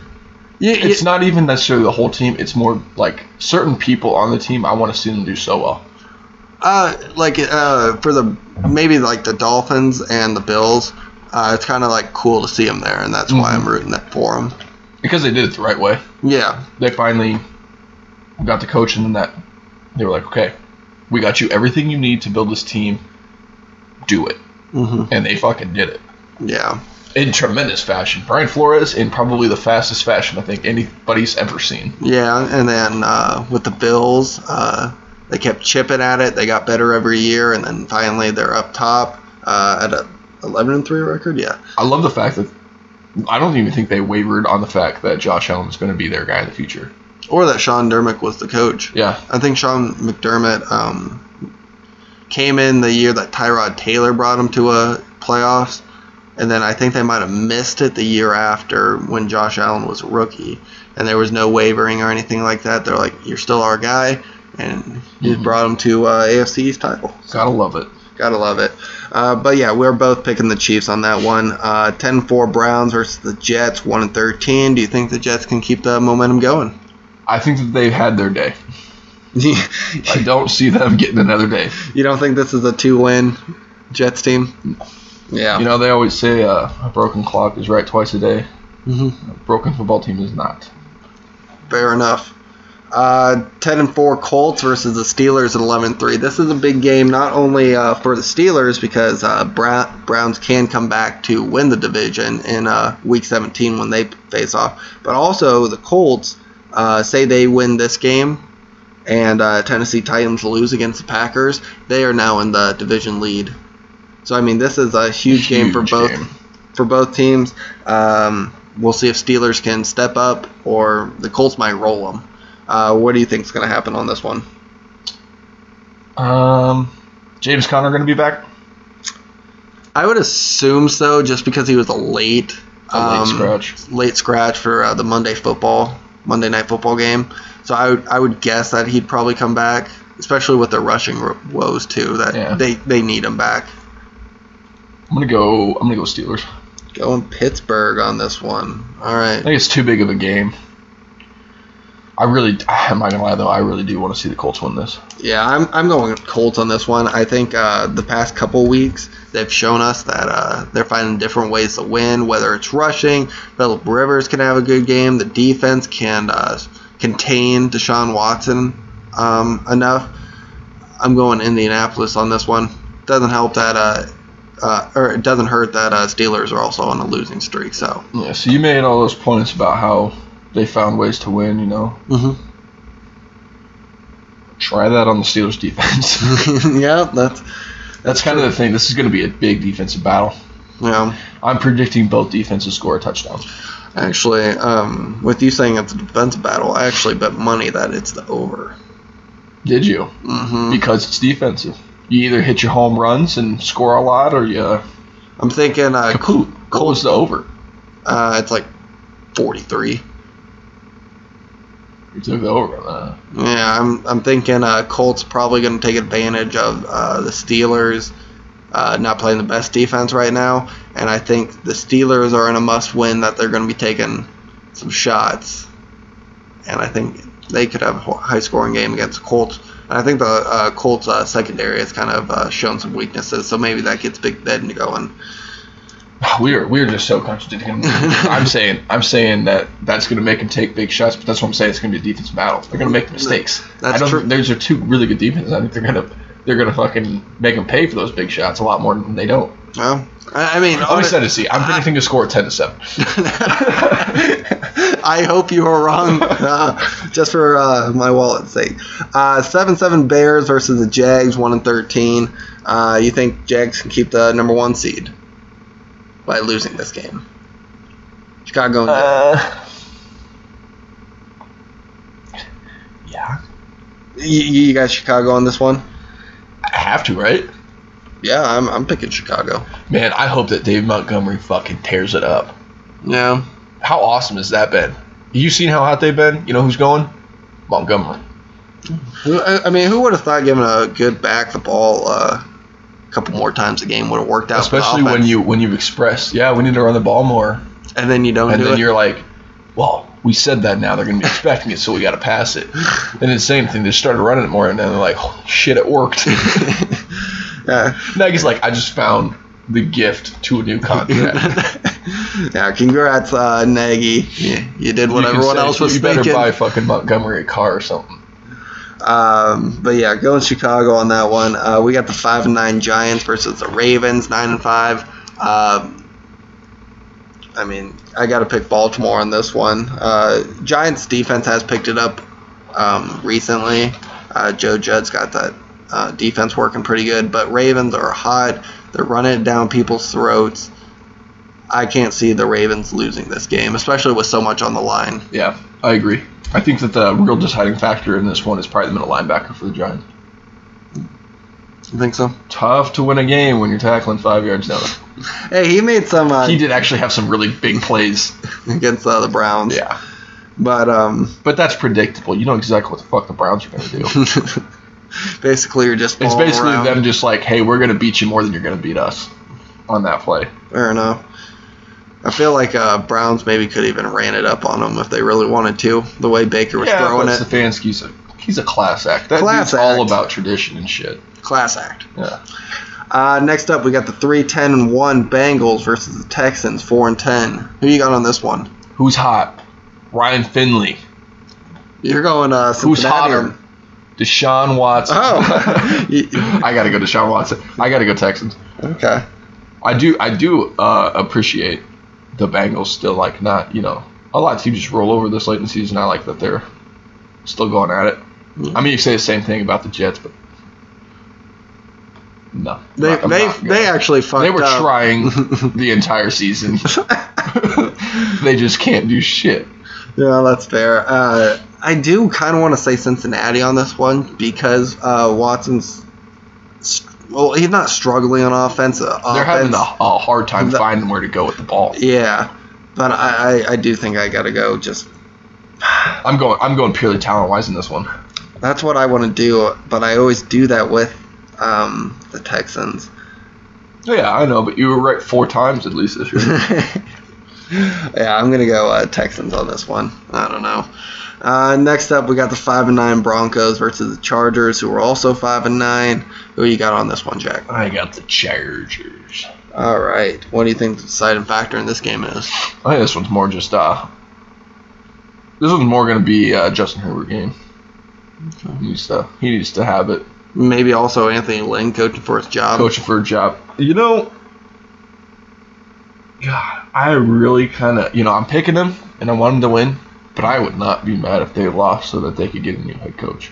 Speaker 1: You,
Speaker 2: It's not even necessarily the whole team. It's more like certain people on the team. I want to see them do so well.
Speaker 1: Uh, like uh, for the maybe like the Dolphins and the Bills, uh, it's kind of like cool to see them there, and that's why
Speaker 2: Mhm.
Speaker 1: I'm rooting that for them.
Speaker 2: Because they did it the right way.
Speaker 1: Yeah,
Speaker 2: They finally got the coach, and then that they were like, okay, we got you everything you need to build this team. Do it,
Speaker 1: hmm
Speaker 2: and they fucking did it
Speaker 1: yeah,
Speaker 2: in tremendous fashion. Brian Flores in probably the fastest fashion I think anybody's ever seen.
Speaker 1: yeah. And then uh, with the Bills, uh, they kept chipping at it. They got better every year, and then finally they're up top uh, at a 11 and three record. Yeah,
Speaker 2: I love the fact that I don't even think they wavered on the fact that Josh Allen was going to be their guy in the future.
Speaker 1: or that Sean Dermick was the coach.
Speaker 2: Yeah,
Speaker 1: I think Sean McDermott um, came in the year that Tyrod Taylor brought him to a playoffs, and then I think they might have missed it the year after when Josh Allen was a rookie, and there was no wavering or anything like that. They're like, "You're still our guy," and he
Speaker 2: Mhm.
Speaker 1: brought him to uh, AFC East title.
Speaker 2: gotta love it.
Speaker 1: Gotta love it. Uh, but yeah, we're both picking the Chiefs on that one. Uh, 10-4 Browns versus the Jets, one and thirteen. Do you think the Jets can keep the momentum going?
Speaker 2: I think that they've had their day. I don't see them getting another day.
Speaker 1: You don't think this is a two-win Jets team? Yeah.
Speaker 2: You know, they always say uh, a broken clock is right twice a day.
Speaker 1: Mm-hmm.
Speaker 2: A broken football team is not.
Speaker 1: Fair enough. Uh, 10 and 4 Colts versus the Steelers at 11 and 3. This is a big game not only uh, for the Steelers because uh, Brown, Browns can come back to win the division in uh, Week 17 when they face off, but also the Colts uh, say they win this game and uh, Tennessee Titans lose against the Packers. They are now in the division lead. So I mean, this is a huge, game for both
Speaker 2: game.
Speaker 1: for both teams. Um, we'll see if Steelers can step up or the Colts might roll them. Uh, what do you think is going to happen on this one?
Speaker 2: Um, James Conner going to be back?
Speaker 1: I would assume so, just because he was a late,
Speaker 2: A late
Speaker 1: um,
Speaker 2: scratch.
Speaker 1: late scratch for uh, the Monday football, Monday night football game. So I would, I would guess that he'd probably come back, especially with the rushing woes too. That
Speaker 2: Yeah.
Speaker 1: they they need him back.
Speaker 2: I'm gonna go. I'm gonna go Steelers.
Speaker 1: Going Pittsburgh on this one. All right.
Speaker 2: I think it's too big of a game. I really, I'm not gonna lie though. I really do want to see the Colts win this.
Speaker 1: Yeah, I'm, I'm going Colts on this one. I think uh, the past couple weeks they've shown us that uh, they're finding different ways to win. Whether it's rushing, Philip Rivers can have a good game. The defense can uh, contain Deshaun Watson um, enough. I'm going Indianapolis on this one. Doesn't help that, uh, uh, or it doesn't hurt that uh, Steelers are also on a losing streak. So,
Speaker 2: Yeah. So you made all those points about how they found ways to win. You know,
Speaker 1: mm-hmm.
Speaker 2: try that on the Steelers defense.
Speaker 1: yeah, that's
Speaker 2: That's kind of the thing. This is going to be a big defensive battle.
Speaker 1: yeah.
Speaker 2: I'm predicting both defenses score a touchdown.
Speaker 1: Actually, um, with you saying it's a defensive battle, I actually bet money that it's the over.
Speaker 2: Did you?
Speaker 1: hmm
Speaker 2: Because it's defensive. You either hit your home runs and score a lot, or you
Speaker 1: I'm thinking uh,
Speaker 2: kaput. Was the over?
Speaker 1: uh, it's like 43.
Speaker 2: You took over on that.
Speaker 1: Yeah, I'm, I'm thinking uh, Colts probably going to take advantage of uh, the Steelers uh, not playing the best defense right now, and I think the Steelers are in a must-win that they're going to be taking some shots, and I think they could have a high-scoring game against Colts. And I think the uh, Colts uh, secondary has kind of uh, shown some weaknesses, so maybe that gets Big Ben going.
Speaker 2: we are we are just so contradicting. I'm saying I'm saying that that's going to make them take big shots, but that's what I'm saying. It's going to be a defense battle. They're going to make mistakes.
Speaker 1: That's
Speaker 2: I don't
Speaker 1: true.
Speaker 2: think those are two really good defenses. I think they're going to they're going to fucking make them pay for those big shots a lot more than they don't.
Speaker 1: Well, I I mean,
Speaker 2: I'm set to See, I'm predicting a score ten to seven.
Speaker 1: I hope you are wrong, uh, just for uh, my wallet's sake. Uh, seven seven Bears versus the Jags, one and thirteen. Uh, you think Jags can keep the number one seed by losing this game? Chicago.
Speaker 2: Uh, yeah,
Speaker 1: you, you got Chicago on this one?
Speaker 2: I have to, right?
Speaker 1: Yeah, I'm, I'm picking Chicago.
Speaker 2: Man, I hope that Dave Montgomery fucking tears it up.
Speaker 1: Yeah.
Speaker 2: How awesome has that been? You seen how hot they've been? You know who's going? Montgomery.
Speaker 1: Who- I mean, who would have thought giving a good back the ball uh, couple more times a game would have worked out?
Speaker 2: Especially when you when you've expressed, yeah, we need to run the ball more,
Speaker 1: and then you don't
Speaker 2: and
Speaker 1: do
Speaker 2: then
Speaker 1: it.
Speaker 2: you're like, well, we said that now they're going to be expecting it, so we got to pass it. They didn't say anything; they started running it more, and then they're like, holy shit, it worked.
Speaker 1: yeah.
Speaker 2: Nagy's like, I just found the gift to a new contract.
Speaker 1: yeah, congrats, uh, Nagy. You, you did what
Speaker 2: You
Speaker 1: everyone
Speaker 2: say,
Speaker 1: else was
Speaker 2: You better
Speaker 1: thinking.
Speaker 2: buy fucking Montgomery a car or something.
Speaker 1: Um, but yeah, going Chicago on that one. Uh, we got the five and nine Giants versus the Ravens, nine and five. Um, I mean, I got to pick Baltimore on this one. Uh, Giants defense has picked it up um, recently. Uh, Joe Judge's got that uh, defense working pretty good, but Ravens are hot. They're running it down people's throats. I can't see the Ravens losing this game, especially with so much on the line.
Speaker 2: Yeah, I agree. I think that the real deciding factor in this one is probably the middle linebacker for the Giants.
Speaker 1: You think so?
Speaker 2: Tough to win a game when you're tackling five yards down.
Speaker 1: Hey, he made some uh,
Speaker 2: He did actually have some really big plays.
Speaker 1: against uh, the Browns.
Speaker 2: Yeah.
Speaker 1: But um,
Speaker 2: But that's predictable. You know exactly what the fuck the Browns are going to do.
Speaker 1: basically, you're just
Speaker 2: it's basically
Speaker 1: around.
Speaker 2: them just like, hey, we're going to beat you more than you're going to beat us on that play.
Speaker 1: Fair enough. I feel like uh, Browns maybe could even ran it up on them if they really wanted to. The way Baker was
Speaker 2: yeah,
Speaker 1: throwing it,
Speaker 2: Stefanski's a, he's a class act. That
Speaker 1: Class
Speaker 2: dude's all about tradition and shit.
Speaker 1: class act.
Speaker 2: Yeah.
Speaker 1: Uh, next up, we got the three ten and one Bengals versus the Texans, four and ten. Who you got on this one?
Speaker 2: Who's hot? Ryan Finley.
Speaker 1: You're going uh,
Speaker 2: Who's hotter? Deshaun Watson.
Speaker 1: Oh.
Speaker 2: I gotta go Deshaun Watson. I gotta go Texans.
Speaker 1: okay.
Speaker 2: I do I do uh, appreciate the Bengals still like not you know a lot of teams just roll over this late in the season. I like that they're still going at it. I mean you say the same thing about the Jets, but no,
Speaker 1: They
Speaker 2: I'm
Speaker 1: they they actually fucked
Speaker 2: they were
Speaker 1: up.
Speaker 2: trying the entire season. they just can't do shit.
Speaker 1: Yeah, that's fair. Uh, I do kind of want to say Cincinnati on this one because uh, Watson's. Well, he's not struggling on offense. Uh,
Speaker 2: They're having a, a hard time
Speaker 1: The-
Speaker 2: finding where to go with the ball.
Speaker 1: Yeah, but I, I, I do think I got to go. Just
Speaker 2: I'm going I'm going purely talent wise in this one.
Speaker 1: that's what I want to do. But I always do that with um, the Texans.
Speaker 2: Yeah, I know, but you were right four times at least this year.
Speaker 1: yeah, I'm gonna go uh, Texans on this one. I don't know. Uh, next up, we got the five and nine Broncos versus the Chargers, who are also five and nine. Who you got on this one, Jack?
Speaker 2: I got the Chargers.
Speaker 1: All right. What do you think the deciding factor in this game is?
Speaker 2: I think this one's more just uh this one's more gonna be uh, Justin Herbert game. He needs to he needs to have it.
Speaker 1: Maybe also Anthony Lynn coaching for his job.
Speaker 2: Coaching for a job. You know God, I really kinda you know, I'm picking him and I want him to win, but I would not be mad if they lost so that they could get a new head coach.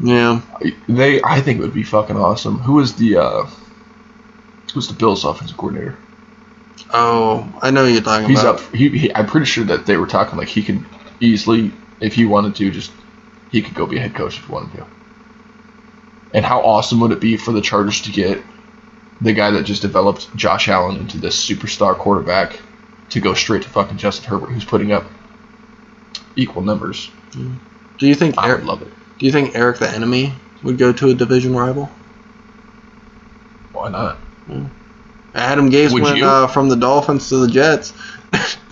Speaker 1: Yeah.
Speaker 2: They I think it would be fucking awesome. Who is the uh who's the Bills offensive coordinator?
Speaker 1: Oh, I know who you're talking
Speaker 2: He's
Speaker 1: about.
Speaker 2: up. He, he, I'm pretty sure that they were talking like he could easily, if he wanted to, just he could go be a head coach if he wanted to. And how awesome would it be for the Chargers to get the guy that just developed Josh Allen into this superstar quarterback to go straight to fucking Justin Herbert, who's putting up equal numbers?
Speaker 1: Do you think
Speaker 2: I
Speaker 1: Eric,
Speaker 2: would love it.
Speaker 1: Do you think Eric the enemy would go to a division rival?
Speaker 2: Why not?
Speaker 1: Adam Gase
Speaker 2: Would
Speaker 1: went uh, from the Dolphins to the Jets.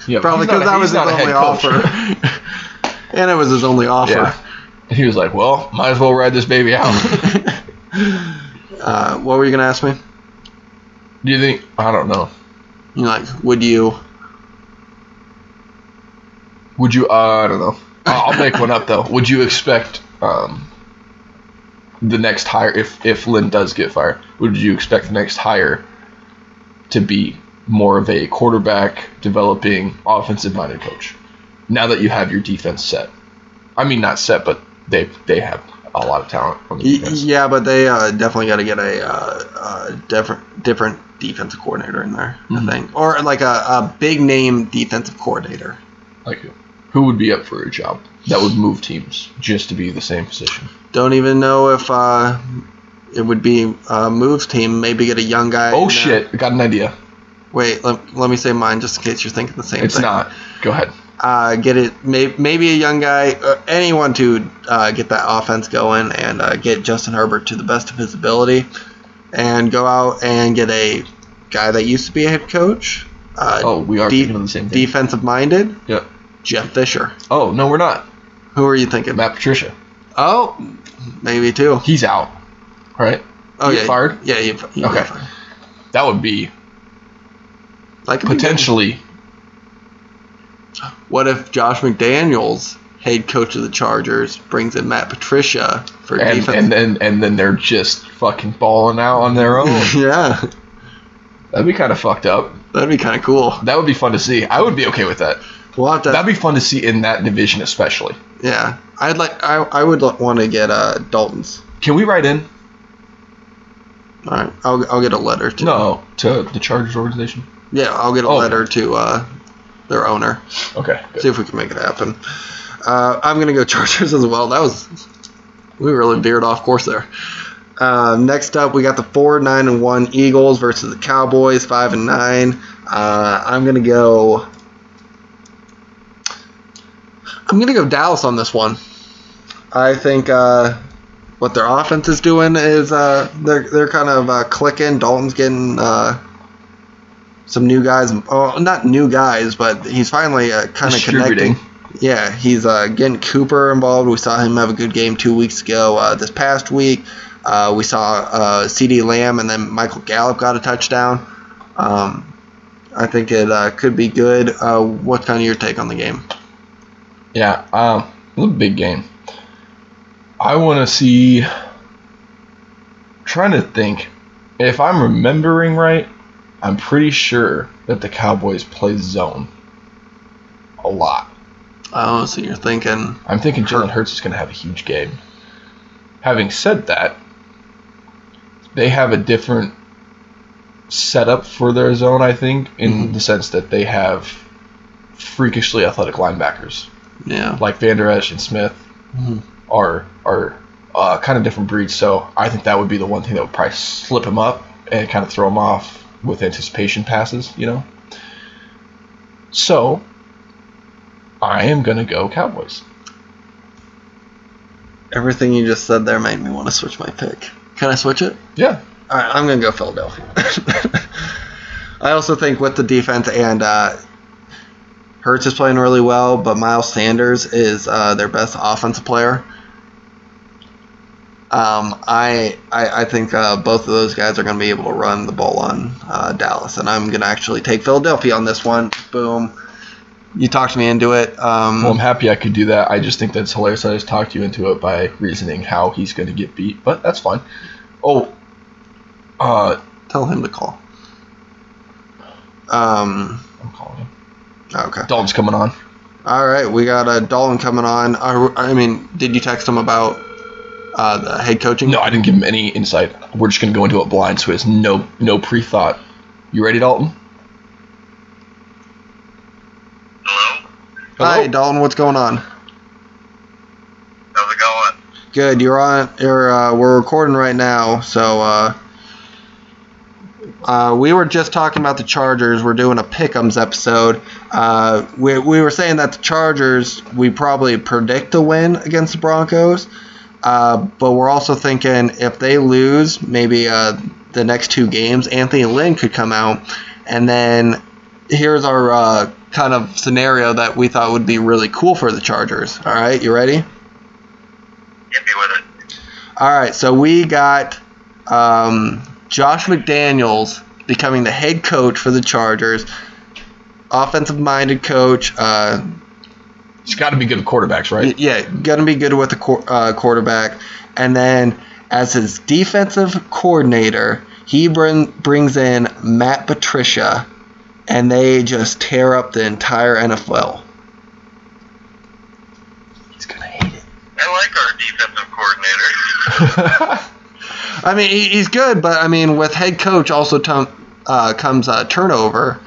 Speaker 2: Yeah,
Speaker 1: Probably because that was his
Speaker 2: not a head
Speaker 1: only offer. and it was his only offer.
Speaker 2: Yeah. He was like, well, might as well ride this baby out.
Speaker 1: Uh, what were you gonna ask me?
Speaker 2: Do you think? I don't know.
Speaker 1: You know, like, would you?
Speaker 2: Would you? Uh, I don't know. I'll make one up though. Would you expect um, the next hire if if Lynn does get fired? Would you expect the next hire to be more of a quarterback developing offensive minded coach? Now that you have your defense set, I mean not set, but they they have a lot of talent on the defense.
Speaker 1: Yeah, but they uh, definitely got to get a, uh, uh different different defensive coordinator in there,
Speaker 2: Mhm.
Speaker 1: I think, or like a, a big name defensive coordinator.
Speaker 2: Like who? Who would be up for a job that would move teams just to be the same position?
Speaker 1: Don't even know if uh, it would be a moves team. Maybe get a young guy.
Speaker 2: Oh
Speaker 1: there.
Speaker 2: shit! I got an idea.
Speaker 1: Wait, let, let me say mine just in case you're thinking the same
Speaker 2: It's
Speaker 1: thing.
Speaker 2: not. Go ahead.
Speaker 1: uh, get it may, maybe a young guy uh, anyone to uh, get that offense going and uh, get Justin Herbert to the best of his ability and go out and get a guy that used to be a head coach uh,
Speaker 2: Oh, we are
Speaker 1: de-
Speaker 2: thinking of the same thing.
Speaker 1: defensive minded
Speaker 2: Yep.
Speaker 1: Jeff Fisher
Speaker 2: Oh no, we're not.
Speaker 1: who are you thinking
Speaker 2: Matt Patricia.
Speaker 1: oh maybe too
Speaker 2: He's out. Right.
Speaker 1: oh
Speaker 2: He
Speaker 1: yeah
Speaker 2: fired?
Speaker 1: yeah he, he
Speaker 2: Okay.
Speaker 1: fired.
Speaker 2: That would be
Speaker 1: like
Speaker 2: potentially.
Speaker 1: what if Josh McDaniels head coach of the Chargers brings in Matt Patricia for
Speaker 2: And,
Speaker 1: defense
Speaker 2: and then and then they're just fucking balling out on their own.
Speaker 1: yeah
Speaker 2: That'd be kind of fucked up.
Speaker 1: that'd be kind of cool
Speaker 2: That would be fun to see. I would be okay with that.
Speaker 1: We'll to
Speaker 2: That'd be fun to see in that division, especially.
Speaker 1: Yeah, I'd like. I, I would want to get uh, Dalton's.
Speaker 2: Can we write in?
Speaker 1: All right, I'll I'll get a letter to.
Speaker 2: No, to the Chargers organization.
Speaker 1: Yeah, I'll get a
Speaker 2: Oh.
Speaker 1: letter to uh, their owner.
Speaker 2: Okay. good.
Speaker 1: See if we can make it happen. Uh, I'm gonna go Chargers as well. That was we really veered off course there. Uh, next up, we got the four nine and one Eagles versus the Cowboys five and nine. Uh, I'm gonna go. I'm gonna go Dallas on this one. I think uh, what their offense is doing is uh, they're they're kind of uh, clicking. Dalton's getting uh, some new guys. Oh, not new guys, but he's finally uh, kind of
Speaker 2: Distributing.
Speaker 1: connecting. Yeah, he's uh, getting Cooper involved. We saw him have a good game two weeks ago. Uh, this past week, uh, we saw uh, CeeDee Lamb and then Michael Gallup got a touchdown. Um, I think it uh, could be good. Uh, what's kind of your take on the game?
Speaker 2: Yeah, um, it's a big game. I want to see. Trying to think, if I'm remembering right, I'm pretty sure that the Cowboys play zone a lot.
Speaker 1: Oh, so you're thinking
Speaker 2: I'm thinking Jalen Hurts is going to have a huge game. Having said that, they have a different setup for their zone, I think, in
Speaker 1: Mhm.
Speaker 2: the sense that they have freakishly athletic linebackers
Speaker 1: yeah.
Speaker 2: like Vander Esch and Smith
Speaker 1: Mhm.
Speaker 2: are are uh, kind of different breeds. So I think that would be the one thing that would probably slip him up and kind of throw him off with anticipation passes. You know. So I am gonna go Cowboys.
Speaker 1: Everything you just said there made me want to switch my pick. Can I switch it?
Speaker 2: Yeah.
Speaker 1: All right, I'm gonna go Philadelphia. I also think with the defense and uh, Hurts is playing really well, but Miles Sanders is uh, their best offensive player. Um, I, I I think uh, both of those guys are going to be able to run the ball on uh, Dallas, and I'm going to actually take Philadelphia on this one. Boom. You talked me into it. Um,
Speaker 2: Well, I'm happy I could do that. I just think that's hilarious. I just talked you into it by reasoning how he's going to get beat, but that's fine. Oh, uh,
Speaker 1: tell him to call. Um.
Speaker 2: I'm calling him.
Speaker 1: Okay.
Speaker 2: Dalton's coming on.
Speaker 1: All right, we got uh, Dalton coming on. Uh, I mean, did you text him about uh, the head coaching?
Speaker 2: No, I didn't give him any insight. We're just going to go into it blind, so he has no no pre thought. You ready, Dalton?
Speaker 3: Hello?
Speaker 1: Hi, Dalton. What's going on?
Speaker 3: How's it going?
Speaker 1: Good. You're on. You're. Uh, we're recording right now, so. Uh, uh, we were just talking about the Chargers. We're doing a Pick'ems episode. Uh, we, we were saying that the Chargers, we probably predict a win against the Broncos. Uh, but we're also thinking if they lose, maybe uh, the next two games, Anthony Lynn could come out. And then here's our uh, kind of scenario that we thought would be really cool for the Chargers. All right, you ready?
Speaker 3: Hit me with it.
Speaker 1: All right, so we got um, Josh McDaniels becoming the head coach for the Chargers. Offensive minded coach. Uh,
Speaker 2: He's got to be good at quarterbacks, right?
Speaker 1: yeah, gonna be good with the uh, quarterback. And then as his defensive coordinator, he bring, brings in Matt Patricia, and they just tear up the entire NFL.
Speaker 2: He's gonna hate it.
Speaker 3: I like our defensive coordinator.
Speaker 1: I mean, he, he's good, but I mean, with head coach also tum- uh, comes uh, turnover.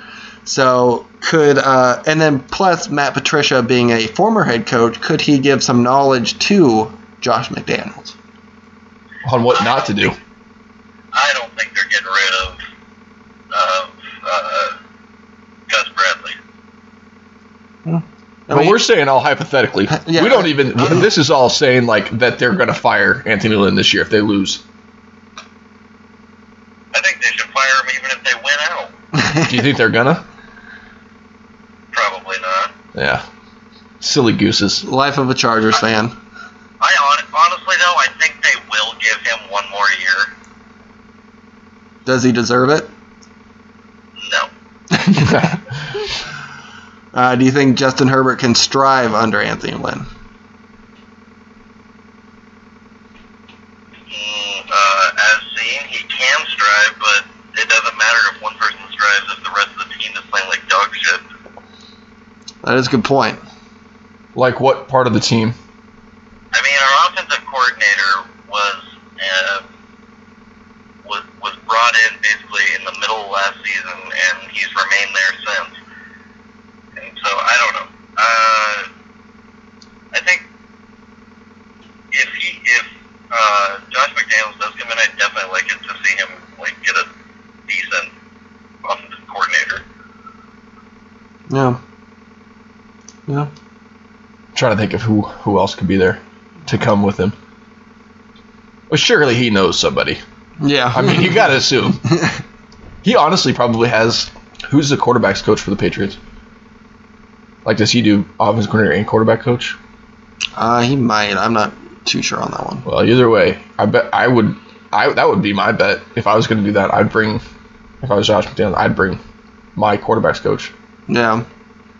Speaker 1: So could uh, and then plus Matt Patricia being a former head coach, could he give some knowledge to Josh McDaniels?
Speaker 2: On what not to do.
Speaker 3: I don't think they're getting rid of of uh, Gus Bradley.
Speaker 1: I
Speaker 2: but
Speaker 1: mean-
Speaker 2: we're saying all hypothetically.
Speaker 1: Yeah.
Speaker 2: We don't even. This is all saying like that they're gonna fire Anthony Lynn this year if they lose.
Speaker 3: I think they should fire him even if they win out.
Speaker 2: Do you think they're gonna?
Speaker 3: Probably not.
Speaker 2: Yeah. Silly gooses.
Speaker 1: Life of a Chargers fan.
Speaker 3: I honestly though, I think they will give him one more year.
Speaker 1: Does he deserve it?
Speaker 3: No.
Speaker 1: Uh, do you think Justin Herbert can strive under Anthony Lynn?
Speaker 3: Mm, uh, as seen, he can strive, but it doesn't matter if one person strives if the rest of the team is playing like dog shit.
Speaker 1: That is a good point.
Speaker 2: like what part of the team?
Speaker 3: I mean, our offensive coordinator was uh, was was brought in basically in the middle of last season, and he's remained there since. And so I don't know. Uh, I think if he if uh, Josh McDaniels does come in, I'd definitely like it to see him like get a decent offensive coordinator.
Speaker 1: Yeah. Yeah.
Speaker 2: trying to think of who who else could be there to come with him. Well, surely he knows somebody.
Speaker 1: Yeah.
Speaker 2: I mean, you gotta assume. He honestly probably has. Who's the quarterbacks coach for the Patriots? Like, does he do offense coordinator and quarterback coach?
Speaker 1: uh, he might. I'm not too sure on that one.
Speaker 2: Well, either way, I bet I would. I that would be my bet if I was going to do that. I'd bring, if I was Josh McDaniels, I'd bring my quarterbacks coach.
Speaker 1: Yeah.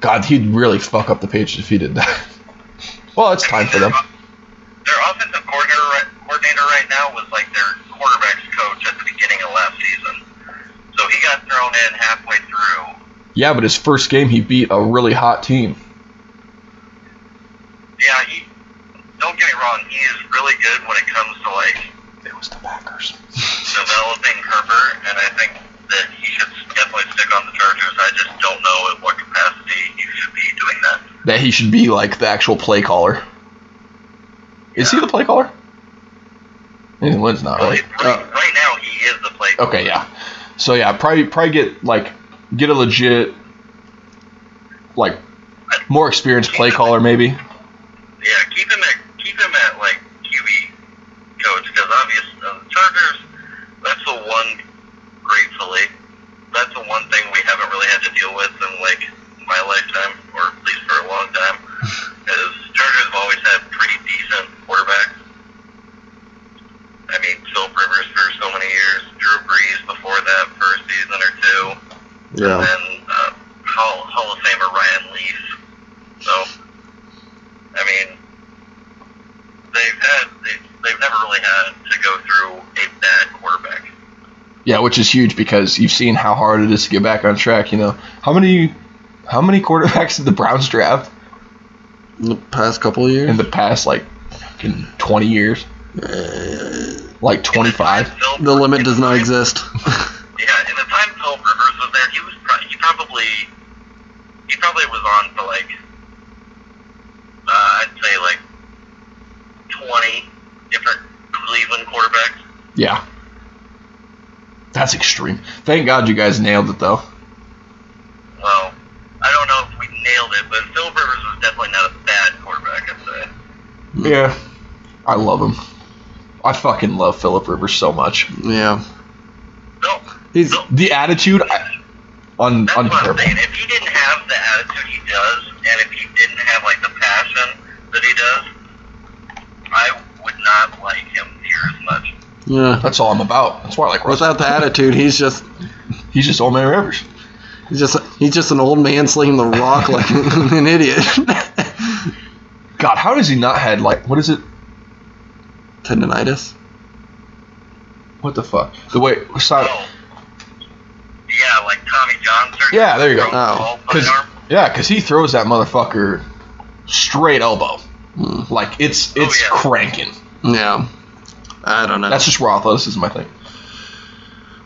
Speaker 2: God, he'd really fuck up the Patriots if he did that. well, it's time for them.
Speaker 3: Their offensive coordinator right, coordinator right now was like their quarterbacks coach at the beginning of last season. So he got thrown in halfway through.
Speaker 2: Yeah, but his first game he beat a really hot team.
Speaker 3: Yeah, he. Don't get me wrong, he is really good when it comes to like
Speaker 2: It was the Packers.
Speaker 3: developing Herbert, and I think that he should definitely stick on the Chargers. I just don't know in what capacity he should be doing that.
Speaker 2: That he should be like the actual play caller. Is he the play caller? Nathan Lynn's not,
Speaker 3: Well,
Speaker 2: right?
Speaker 3: right, right now, he is the play.
Speaker 2: Okay, yeah. So yeah, probably probably get like get a legit like more experienced play caller maybe.
Speaker 3: Yeah, keep him at keep him at like QB coach because obviously uh, the Chargers. That's the one. Gratefully, that's the one thing we haven't really had to deal with in like my lifetime, or at least for a long time. Is Chargers have always had pretty decent quarterbacks. I mean, Philip Rivers for so many years, Drew Brees before that for a season or two, and then uh, Hall, Hall of Famer Ryan Leaf. So, I mean, they've had they, they've never really had to go through a bad quarterback.
Speaker 2: Yeah, which is huge because you've seen how hard it is to get back on track. You know how many how many quarterbacks did the Browns draft
Speaker 1: In the past couple of years.
Speaker 2: in the past like fucking twenty years? Uh, like twenty five.
Speaker 1: The limit does not exist.
Speaker 3: Yeah, in the time Phil Rivers was there, he was pro- he probably he probably was on for like uh, I'd say like twenty different Cleveland quarterbacks.
Speaker 2: Yeah. That's extreme. Thank God you guys nailed it though.
Speaker 3: Well, I don't know if we nailed it, but Phil Rivers was definitely not a bad quarterback. I'd say. Mm.
Speaker 2: Yeah. I love him. I fucking love Philip Rivers so much.
Speaker 1: yeah.
Speaker 3: No,
Speaker 1: He's
Speaker 3: no,
Speaker 2: The attitude, I, un,
Speaker 3: That's what I'm saying. If he didn't have the attitude he does, and if he didn't have like the passion that he does, I would not like him near as much.
Speaker 1: yeah.
Speaker 2: That's all I'm about. That's why I like Russell.
Speaker 1: Without the attitude, he's just
Speaker 2: He's just old man Rivers.
Speaker 1: He's just he's just an old man slinging the rock like an idiot.
Speaker 2: God, how does he not had like what is it?
Speaker 1: Tendonitis.
Speaker 2: What the fuck? The way side.
Speaker 3: Oh. Yeah, like Tommy John surgery.
Speaker 2: Yeah, there you go.
Speaker 3: Broke
Speaker 1: Oh.
Speaker 2: Cause, yeah, because he throws that motherfucker straight elbow.
Speaker 1: Hmm.
Speaker 2: Like it's it's
Speaker 3: yeah.
Speaker 2: cranking.
Speaker 1: Yeah. I don't know.
Speaker 2: That's just raw athleticism, I think.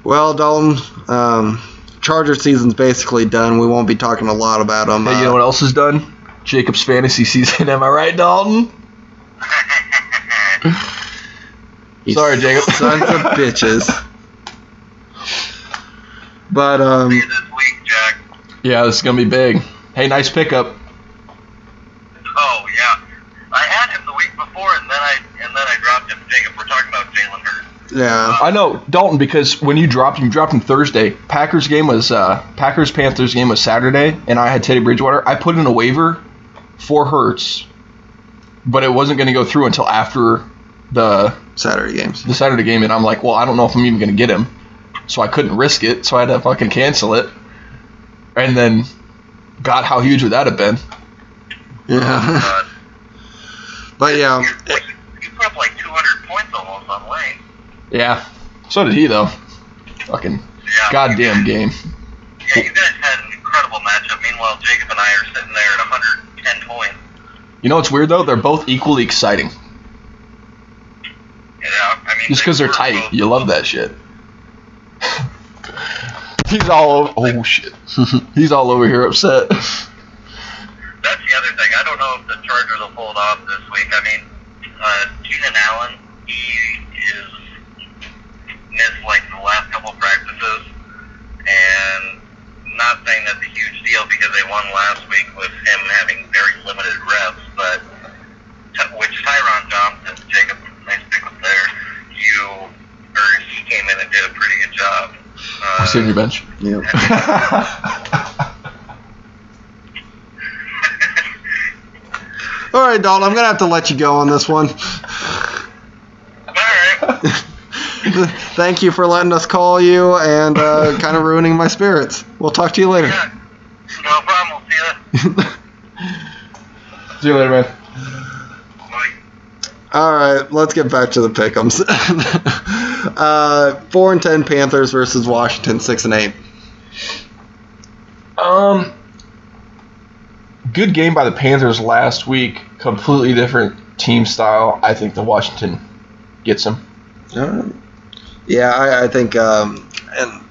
Speaker 1: well, Dalton. Um, Charger season's basically done. We won't be talking a lot about them.
Speaker 2: Hey, you know what else is done? Jacob's fantasy season. Am I right, Dalton? Sorry, Jacob.
Speaker 1: Sons of bitches. But um,
Speaker 3: See you this week, Jack.
Speaker 2: Yeah, this is gonna be big. Hey, nice pickup.
Speaker 3: Oh yeah, I had him the week before, and then I and then I dropped him. Jacob, we're talking about Jalen Hurts.
Speaker 1: Yeah,
Speaker 2: I know Dalton because when you dropped him, you dropped him Thursday. Packers game was uh, Packers Panthers game was Saturday, and I had Teddy Bridgewater. I put in a waiver for Hurts, but it wasn't going to go through until after the
Speaker 1: Saturday games.
Speaker 2: the Saturday game, and I'm like, well, I don't know if I'm even going to get him, so I couldn't risk it, so I had to fucking cancel it. And then, God, how huge would that have been?
Speaker 1: Yeah,
Speaker 3: Uh,
Speaker 1: but yeah,
Speaker 3: you, you put up like 200 points almost on Lane.
Speaker 2: Yeah, so did he though. Fucking
Speaker 3: Yeah.
Speaker 2: goddamn game.
Speaker 3: Yeah, you guys had an incredible matchup. Meanwhile, Jacob and I are sitting there at 110 points.
Speaker 2: You know what's weird though? They're both equally exciting.
Speaker 3: Yeah, I mean,
Speaker 2: Just because they're tight,
Speaker 3: both-
Speaker 2: you love that shit. He's all over. Oh shit. He's all over here upset.
Speaker 3: That's the other thing. I don't know if the Chargers will pull it off this week. I mean, uh, Keenan Allen, he is missed like the last couple practices, and not saying that's a huge deal because they won last week with him having very limited reps, but t- which Tyron Johnson, Jacob, nice pick up there. You or he came in and did a pretty good job. Uh,
Speaker 2: What's on your bench?
Speaker 1: yeah. All right, Dalton. I'm gonna have to let you go on this one.
Speaker 3: all right.
Speaker 1: Thank you for letting us call you and uh, kind of ruining my spirits. We'll talk to you later.
Speaker 3: Yeah. No problem. We'll see you.
Speaker 2: See you later, man.
Speaker 3: Bye.
Speaker 1: All right, let's get back to the pick'ems. uh, four and ten Panthers versus Washington, six and eight.
Speaker 2: Um, good game by the Panthers last week. Completely different team style. I think the Washington gets them.
Speaker 1: Uh, yeah, I, I think, um, and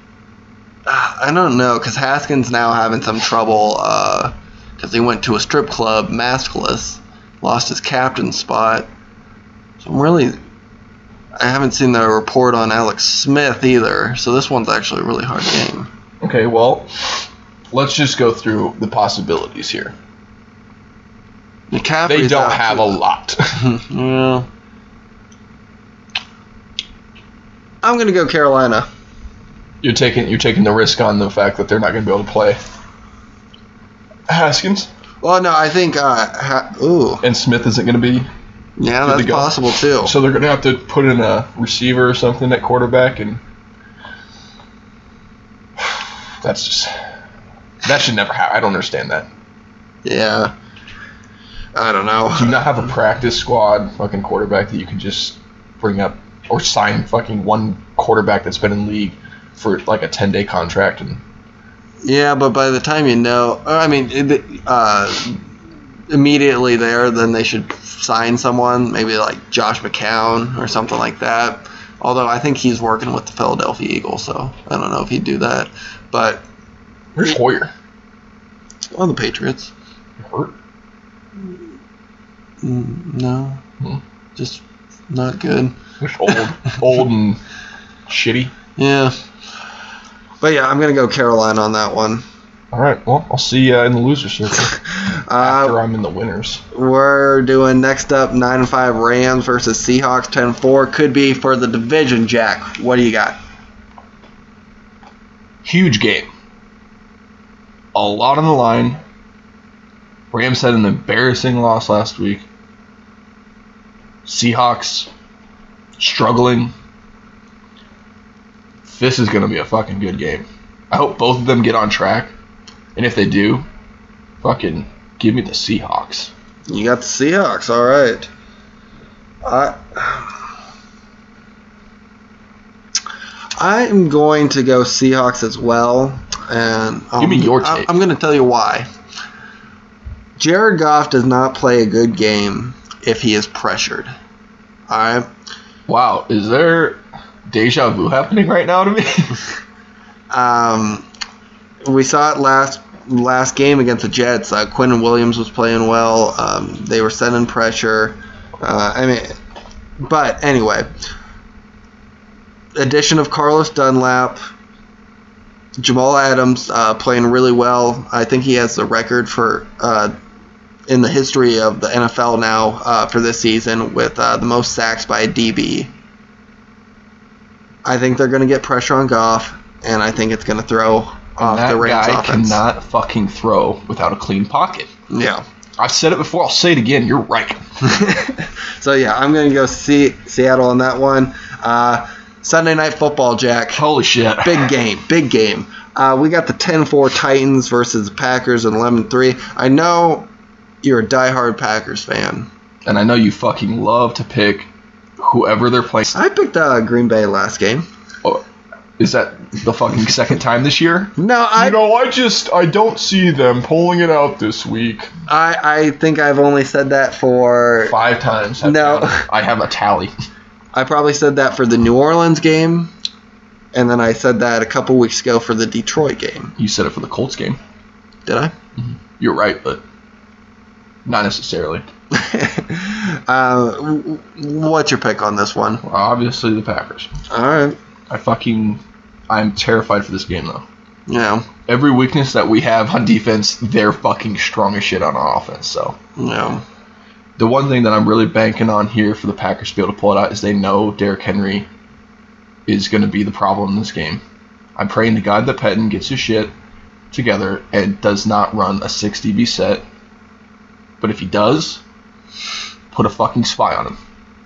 Speaker 1: I don't know because Haskins now having some trouble uh, because he went to a strip club maskless, lost his captain spot. So I'm really, I haven't seen the report on Alex Smith either. So this one's actually a really hard game.
Speaker 2: Okay, well, let's just go through the possibilities here.
Speaker 1: McCaffrey's
Speaker 2: They don't have a lot.
Speaker 1: yeah. I'm gonna go Carolina.
Speaker 2: You're taking you're taking the risk on the fact that they're not going to be able to play Haskins
Speaker 1: Well, no, I think. Uh, ha- ooh,
Speaker 2: and Smith isn't going to be.
Speaker 1: yeah, that's possible too.
Speaker 2: So they're going to have to put in a receiver or something at quarterback, and that's just that should never happen. I don't understand that.
Speaker 1: Yeah. I don't know.
Speaker 2: Do you not have a practice squad fucking quarterback that you can just bring up or sign fucking one quarterback that's been in league for like a ten day contract and
Speaker 1: Yeah, but by the time you know, I mean, uh, immediately there, then they should sign someone, maybe like Josh McCown or something like that. Although I think he's working with the Philadelphia Eagles, so I don't know if he'd do that. But
Speaker 2: where's Hoyer?
Speaker 1: on the Patriots,
Speaker 2: Hurt?
Speaker 1: mm, no,
Speaker 2: Hmm.
Speaker 1: just not good.
Speaker 2: Old, old and shitty.
Speaker 1: Yeah. But yeah, I'm gonna go Carolina on that one.
Speaker 2: All right. Well, I'll see you in the loser circle after
Speaker 1: Uh,
Speaker 2: I'm in the winners.
Speaker 1: we're doing next up nine and five Rams versus Seahawks 10-4. Could be for the division. Jack, what do you got?
Speaker 2: Huge game. A lot on the line. Rams had an embarrassing loss last week. Seahawks struggling. This is going to be a fucking good game. I hope both of them get on track. And if they do, fucking give me the Seahawks.
Speaker 1: You got the Seahawks. All right. I I'm going to go Seahawks as well, and um,
Speaker 2: Give me your
Speaker 1: I, I'm going to tell you why. Jared Goff does not play a good game if he is pressured. All right.
Speaker 2: Wow, is there deja vu happening right now to me?
Speaker 1: Um, we saw it last last game against the Jets. Uh, Quinnen Williams was playing well. Um, they were sending pressure. Uh, I mean, but anyway, addition of Carlos Dunlap, Jamal Adams uh, playing really well. I think he has the record for uh, in the history of the NFL now uh, for this season with uh, the most sacks by a DB. I think they're going to get pressure on Goff, and I think it's going to throw off
Speaker 2: that
Speaker 1: the Rams
Speaker 2: guy
Speaker 1: offense.
Speaker 2: cannot fucking throw without a clean pocket.
Speaker 1: Yeah.
Speaker 2: I've said it before. I'll say it again. You're right.
Speaker 1: so yeah, I'm going to go see Seattle on that one. Uh, Sunday night football, Jack.
Speaker 2: Holy shit.
Speaker 1: Big game, big game. Uh, we got the 10-4 Titans versus the Packers and 11-3. I know you're a diehard Packers fan.
Speaker 2: And I know you fucking love to pick whoever they're playing.
Speaker 1: I picked uh, Green Bay last game.
Speaker 2: Oh, is that the fucking second time this year?
Speaker 1: No, I
Speaker 2: know, I just I don't see them pulling it out this week.
Speaker 1: I, I think I've only said that for
Speaker 2: Five times. I've
Speaker 1: No.
Speaker 2: counted. I have a tally.
Speaker 1: I probably said that for the New Orleans game, and then I said that a couple weeks ago for the Detroit game.
Speaker 2: You said it for the Colts game.
Speaker 1: Did I?
Speaker 2: You're right, but not necessarily.
Speaker 1: uh, what's your pick on this one?
Speaker 2: Obviously, the Packers.
Speaker 1: All right.
Speaker 2: I fucking I'm terrified for this game though.
Speaker 1: Yeah.
Speaker 2: Every weakness that we have on defense, they're fucking strong as shit on our offense. So
Speaker 1: Yeah.
Speaker 2: the one thing that I'm really banking on here for the Packers to be able to pull it out is they know Derrick Henry is going to be the problem in this game. I'm praying to God that Pettine gets his shit together and does not run a 6 DB set. But if he does, put a fucking spy on him.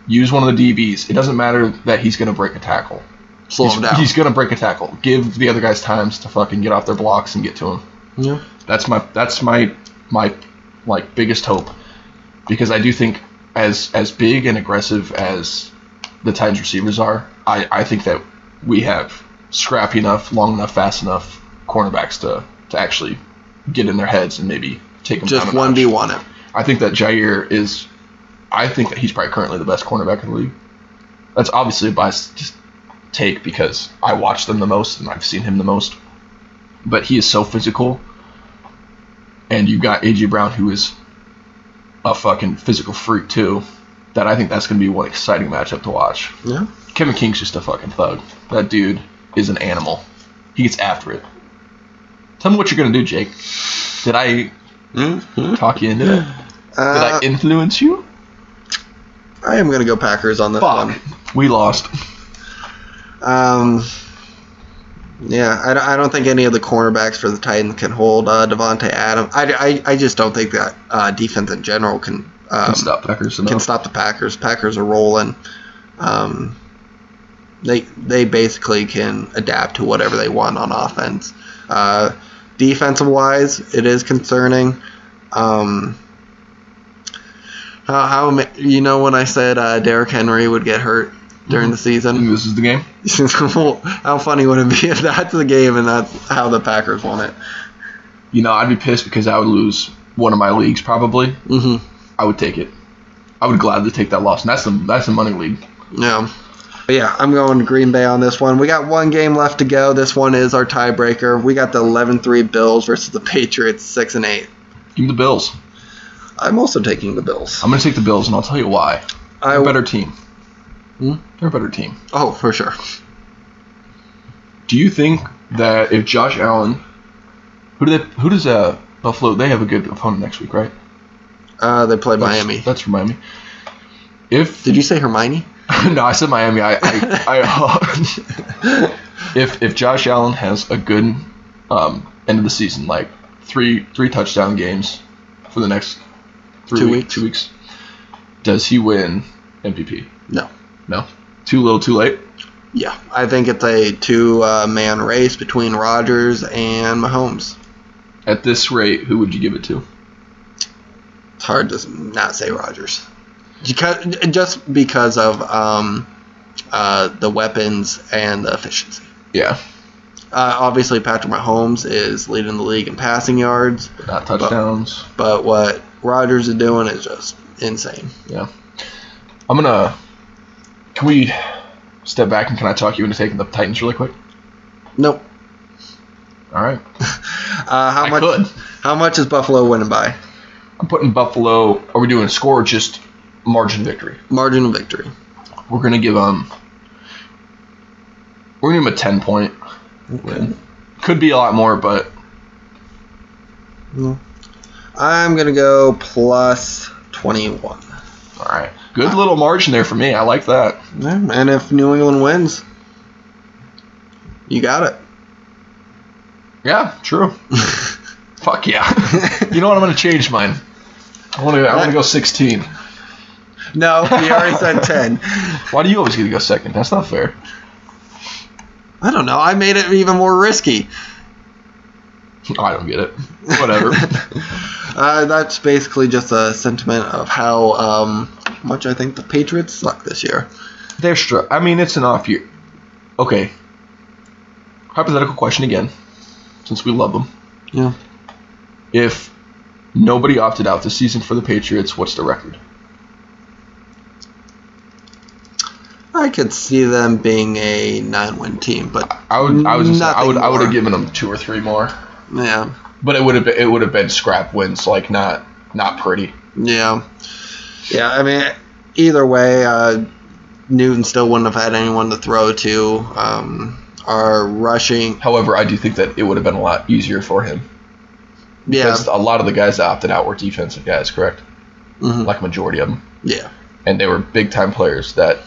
Speaker 2: Use one of the DBs. It doesn't matter that he's going to break a tackle.
Speaker 1: Slow
Speaker 2: he's,
Speaker 1: him down.
Speaker 2: He's going to break a tackle. Give the other guys times to fucking get off their blocks and get to him.
Speaker 1: yeah.
Speaker 2: That's my that's my my like biggest hope because I do think as as big and aggressive as the Titans receivers are, I, I think that we have scrappy enough, long enough, fast enough cornerbacks to, to actually get in their heads and maybe take them
Speaker 1: Just one v one it.
Speaker 2: I think that Jaire is I think that he's probably currently the best cornerback in the league. That's obviously a biased take because I watch them the most and I've seen him the most. But he is so physical. And you've got AJ Brown who is a fucking physical freak too. That I think that's gonna be one exciting matchup to watch.
Speaker 1: Yeah.
Speaker 2: Kevin King's just a fucking thug. That dude is an animal. He gets after it. Tell me what you're gonna do, Jake. Did I
Speaker 1: Mm-hmm.
Speaker 2: talk you into it? Did
Speaker 1: Uh,
Speaker 2: I influence you?
Speaker 1: I am going to go Packers on this
Speaker 2: Fuck.
Speaker 1: one.
Speaker 2: We lost.
Speaker 1: Um, yeah, I, don't- I don't think any of the cornerbacks for the Titans can hold uh, Davante Adams. I, I, I just don't think that uh, defense in general can um,
Speaker 2: Can stop Packers
Speaker 1: can stop the Packers. Packers are rolling. Um, they they basically can adapt to whatever they want on offense. Uh, defensive wise, it is concerning. Um, how, how you know when I said uh, Derrick Henry would get hurt during the season?
Speaker 2: this is the game.
Speaker 1: how funny would it be if that's the game and that's how the Packers won it?
Speaker 2: You know, I'd be pissed because I would lose one of my leagues probably.
Speaker 1: hmm
Speaker 2: I would take it. I would gladly take that loss. And that's the that's the money league.
Speaker 1: Yeah. But yeah, I'm going to Green Bay on this one. We got one game left to go. This one is our tiebreaker. We got the 11-3 Bills versus the Patriots 6 and 8.
Speaker 2: Give me the Bills.
Speaker 1: I'm also taking the Bills.
Speaker 2: I'm gonna take the Bills, and I'll tell you why.
Speaker 1: I
Speaker 2: They're a better team.
Speaker 1: Hmm?
Speaker 2: They're a better team.
Speaker 1: Oh, for sure.
Speaker 2: Do you think that if Josh Allen, who do they, who does uh, Buffalo? They have a good opponent next week, right?
Speaker 1: Uh, they play
Speaker 2: That's-
Speaker 1: Miami.
Speaker 2: That's from Miami. If
Speaker 1: Did you say Hermione?
Speaker 2: no, I said Miami. I, I, I if if Josh Allen has a good um, end of the season, like three three touchdown games for the next three
Speaker 1: Two
Speaker 2: week-
Speaker 1: weeks.
Speaker 2: two weeks, does he win MVP?
Speaker 1: No.
Speaker 2: No, too little, too late.
Speaker 1: Yeah, I think it's a two-man race between Rodgers and Mahomes.
Speaker 2: At this rate, who would you give it to?
Speaker 1: It's hard to not say Rodgers, because, just because of um, uh, the weapons and the efficiency.
Speaker 2: Yeah,
Speaker 1: Uh, obviously, Patrick Mahomes is leading the league in passing yards,
Speaker 2: but not touchdowns.
Speaker 1: but what Rodgers is doing is just insane.
Speaker 2: Yeah. I'm gonna. Can we step back and can I talk you into taking the Titans really quick?
Speaker 1: Nope.
Speaker 2: All right.
Speaker 1: Uh, how
Speaker 2: I
Speaker 1: much?
Speaker 2: could.
Speaker 1: How much is Buffalo winning by?
Speaker 2: I'm putting Buffalo. Are we doing a score or just margin victory?
Speaker 1: Margin of victory.
Speaker 2: We're gonna give them. We're gonna give them a ten point win. Could be a lot more, but
Speaker 1: I'm gonna go plus 21.
Speaker 2: all right. Good little margin there for me. I like that.
Speaker 1: Yeah, and if New England wins, you got it.
Speaker 2: Yeah, true. Fuck yeah. you know what? I'm gonna change mine. I want to. I want to go 16.
Speaker 1: no, you already said 10.
Speaker 2: Why do you always get to go second? That's not fair.
Speaker 1: I don't know. I made it even more risky.
Speaker 2: Oh, I don't get it. Whatever.
Speaker 1: Uh, that's basically just a sentiment of how um, much I think the Patriots suck this year.
Speaker 2: They're str- I mean, it's an off year. Okay. Hypothetical question again, since we love them.
Speaker 1: Yeah.
Speaker 2: If nobody opted out this season for the Patriots, what's the record?
Speaker 1: I could see them being a nine-win team, but
Speaker 2: I would. I was. Just, I would. I would have given them two or three more,
Speaker 1: yeah,
Speaker 2: but it would have. Been, it would have been scrap wins, like not not pretty.
Speaker 1: yeah, yeah. I mean, either way, uh, Newton still wouldn't have had anyone to throw to. Um, our rushing,
Speaker 2: However, I do think that it would have been a lot easier for him.
Speaker 1: yeah,
Speaker 2: Because a lot of the guys that opted out were defensive guys, correct?
Speaker 1: mhm,
Speaker 2: Like majority of them,
Speaker 1: yeah,
Speaker 2: and they were big time players that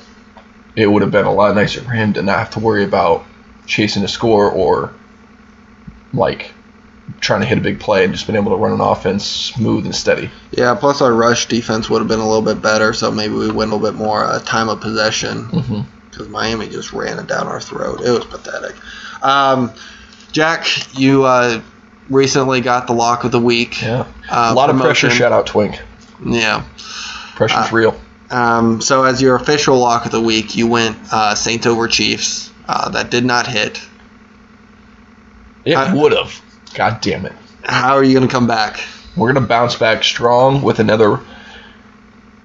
Speaker 2: it would have been a lot nicer for him to not have to worry about chasing a score or like trying to hit a big play and just been able to run an offense smooth and steady.
Speaker 1: yeah. Plus, our rush defense would have been a little bit better, so maybe we win a little bit more uh, time of possession.
Speaker 2: Mm-hmm.
Speaker 1: because Miami just ran it down our throat. It was pathetic. Um, Jack, you uh, recently got the lock of the week.
Speaker 2: Yeah,
Speaker 1: Uh,
Speaker 2: a lot of pressure. Shout out Twink.
Speaker 1: Yeah.
Speaker 2: Pressure's
Speaker 1: Uh,
Speaker 2: real.
Speaker 1: Um, so as your official lock of the week, you went uh, Saints over Chiefs. Uh, that did not hit.
Speaker 2: It would have. God damn it.
Speaker 1: How are you going to come back?
Speaker 2: We're gonna bounce back strong with another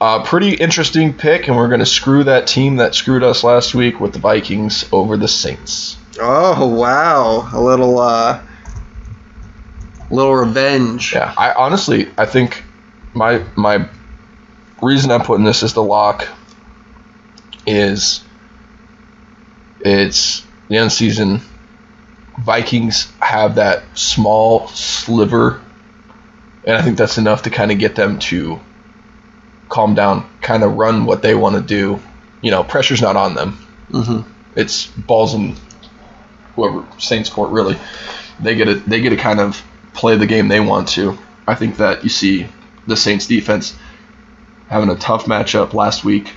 Speaker 2: uh, pretty interesting pick, and we're gonna screw that team that screwed us last week with the Vikings over the Saints.
Speaker 1: Oh wow, a little uh, little revenge.
Speaker 2: Yeah, I honestly I think my my reason I'm putting this as the lock is it's the end season. Vikings have that small sliver, and I think that's enough to kind of get them to calm down, kind of run what they want to do. You know, pressure's not on them.
Speaker 1: hmm
Speaker 2: It's balls in whoever Saints court really. They get to they get to kind of play the game they want to. I think that you see the Saints defense having a tough matchup last week,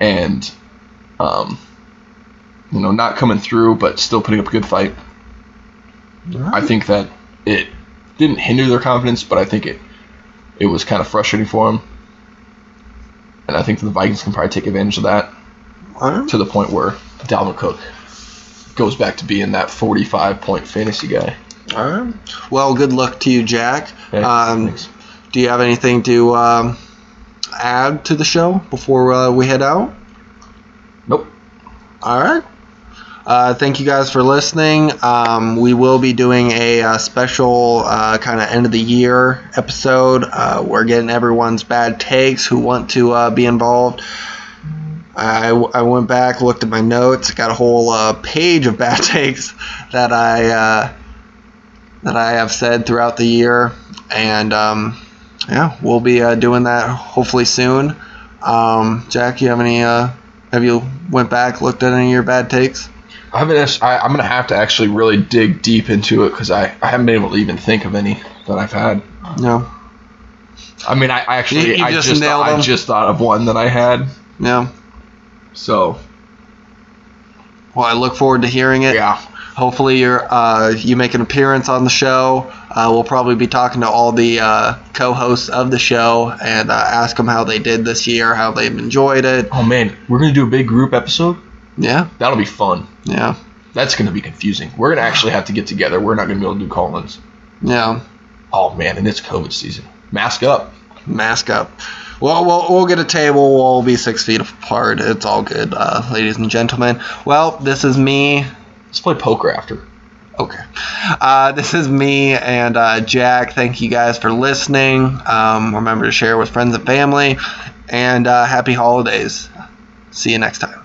Speaker 2: and um, you know not coming through, but still putting up a good fight. I think that it didn't hinder their confidence, but I think it it was kind of frustrating for them. And I think the Vikings can probably take advantage of that
Speaker 1: Alright.
Speaker 2: to the point where Dalvin Cook goes back to being that 45 point fantasy guy.
Speaker 1: Alright. Well, good luck to you, Jack.
Speaker 2: Okay,
Speaker 1: um, do you have anything to um, add to the show before uh, we head out?
Speaker 2: Nope.
Speaker 1: All right. Uh, thank you guys for listening. Um, we will be doing a, uh special uh, kind of end of the year episode. Uh, we're getting everyone's bad takes who want to uh, be involved. I, I went back, looked at my notes, got a whole uh, page of bad takes that I that I have said throughout the year, and um, yeah, we'll be doing that hopefully soon. Um, Jack, you have any? Have you went back, looked at any of your bad takes?
Speaker 2: I haven't. act- I, I'm gonna have to actually really dig deep into it because I, I haven't been able to even think of any that I've had.
Speaker 1: No.
Speaker 2: I mean, I, I actually
Speaker 1: You- you
Speaker 2: I
Speaker 1: just
Speaker 2: just
Speaker 1: nailed
Speaker 2: I just thought of one that I had.
Speaker 1: No.
Speaker 2: So
Speaker 1: Well, I look forward to hearing it.
Speaker 2: Yeah.
Speaker 1: Hopefully, you're uh, you make an appearance on the show. Uh, we'll probably be talking to all the uh, co-hosts of the show and uh, ask them how they did this year, how they've enjoyed it.
Speaker 2: Oh man, we're gonna do a big group episode.
Speaker 1: Yeah,
Speaker 2: That'll be fun.
Speaker 1: yeah,
Speaker 2: That's gonna be confusing. We're gonna actually have to get together. We're not gonna be able to do call-ins.
Speaker 1: yeah.
Speaker 2: Oh man, and it's COVID season. Mask up.
Speaker 1: Mask up. Well, we'll, we'll get a table. We'll be six feet apart. It's all good, uh, ladies and gentlemen. Well, this is me.
Speaker 2: Let's play poker after.
Speaker 1: Okay. Uh, this is me and uh, Jack. Thank you guys for listening. Um, remember to share with friends and family. And uh, happy holidays. See you next time.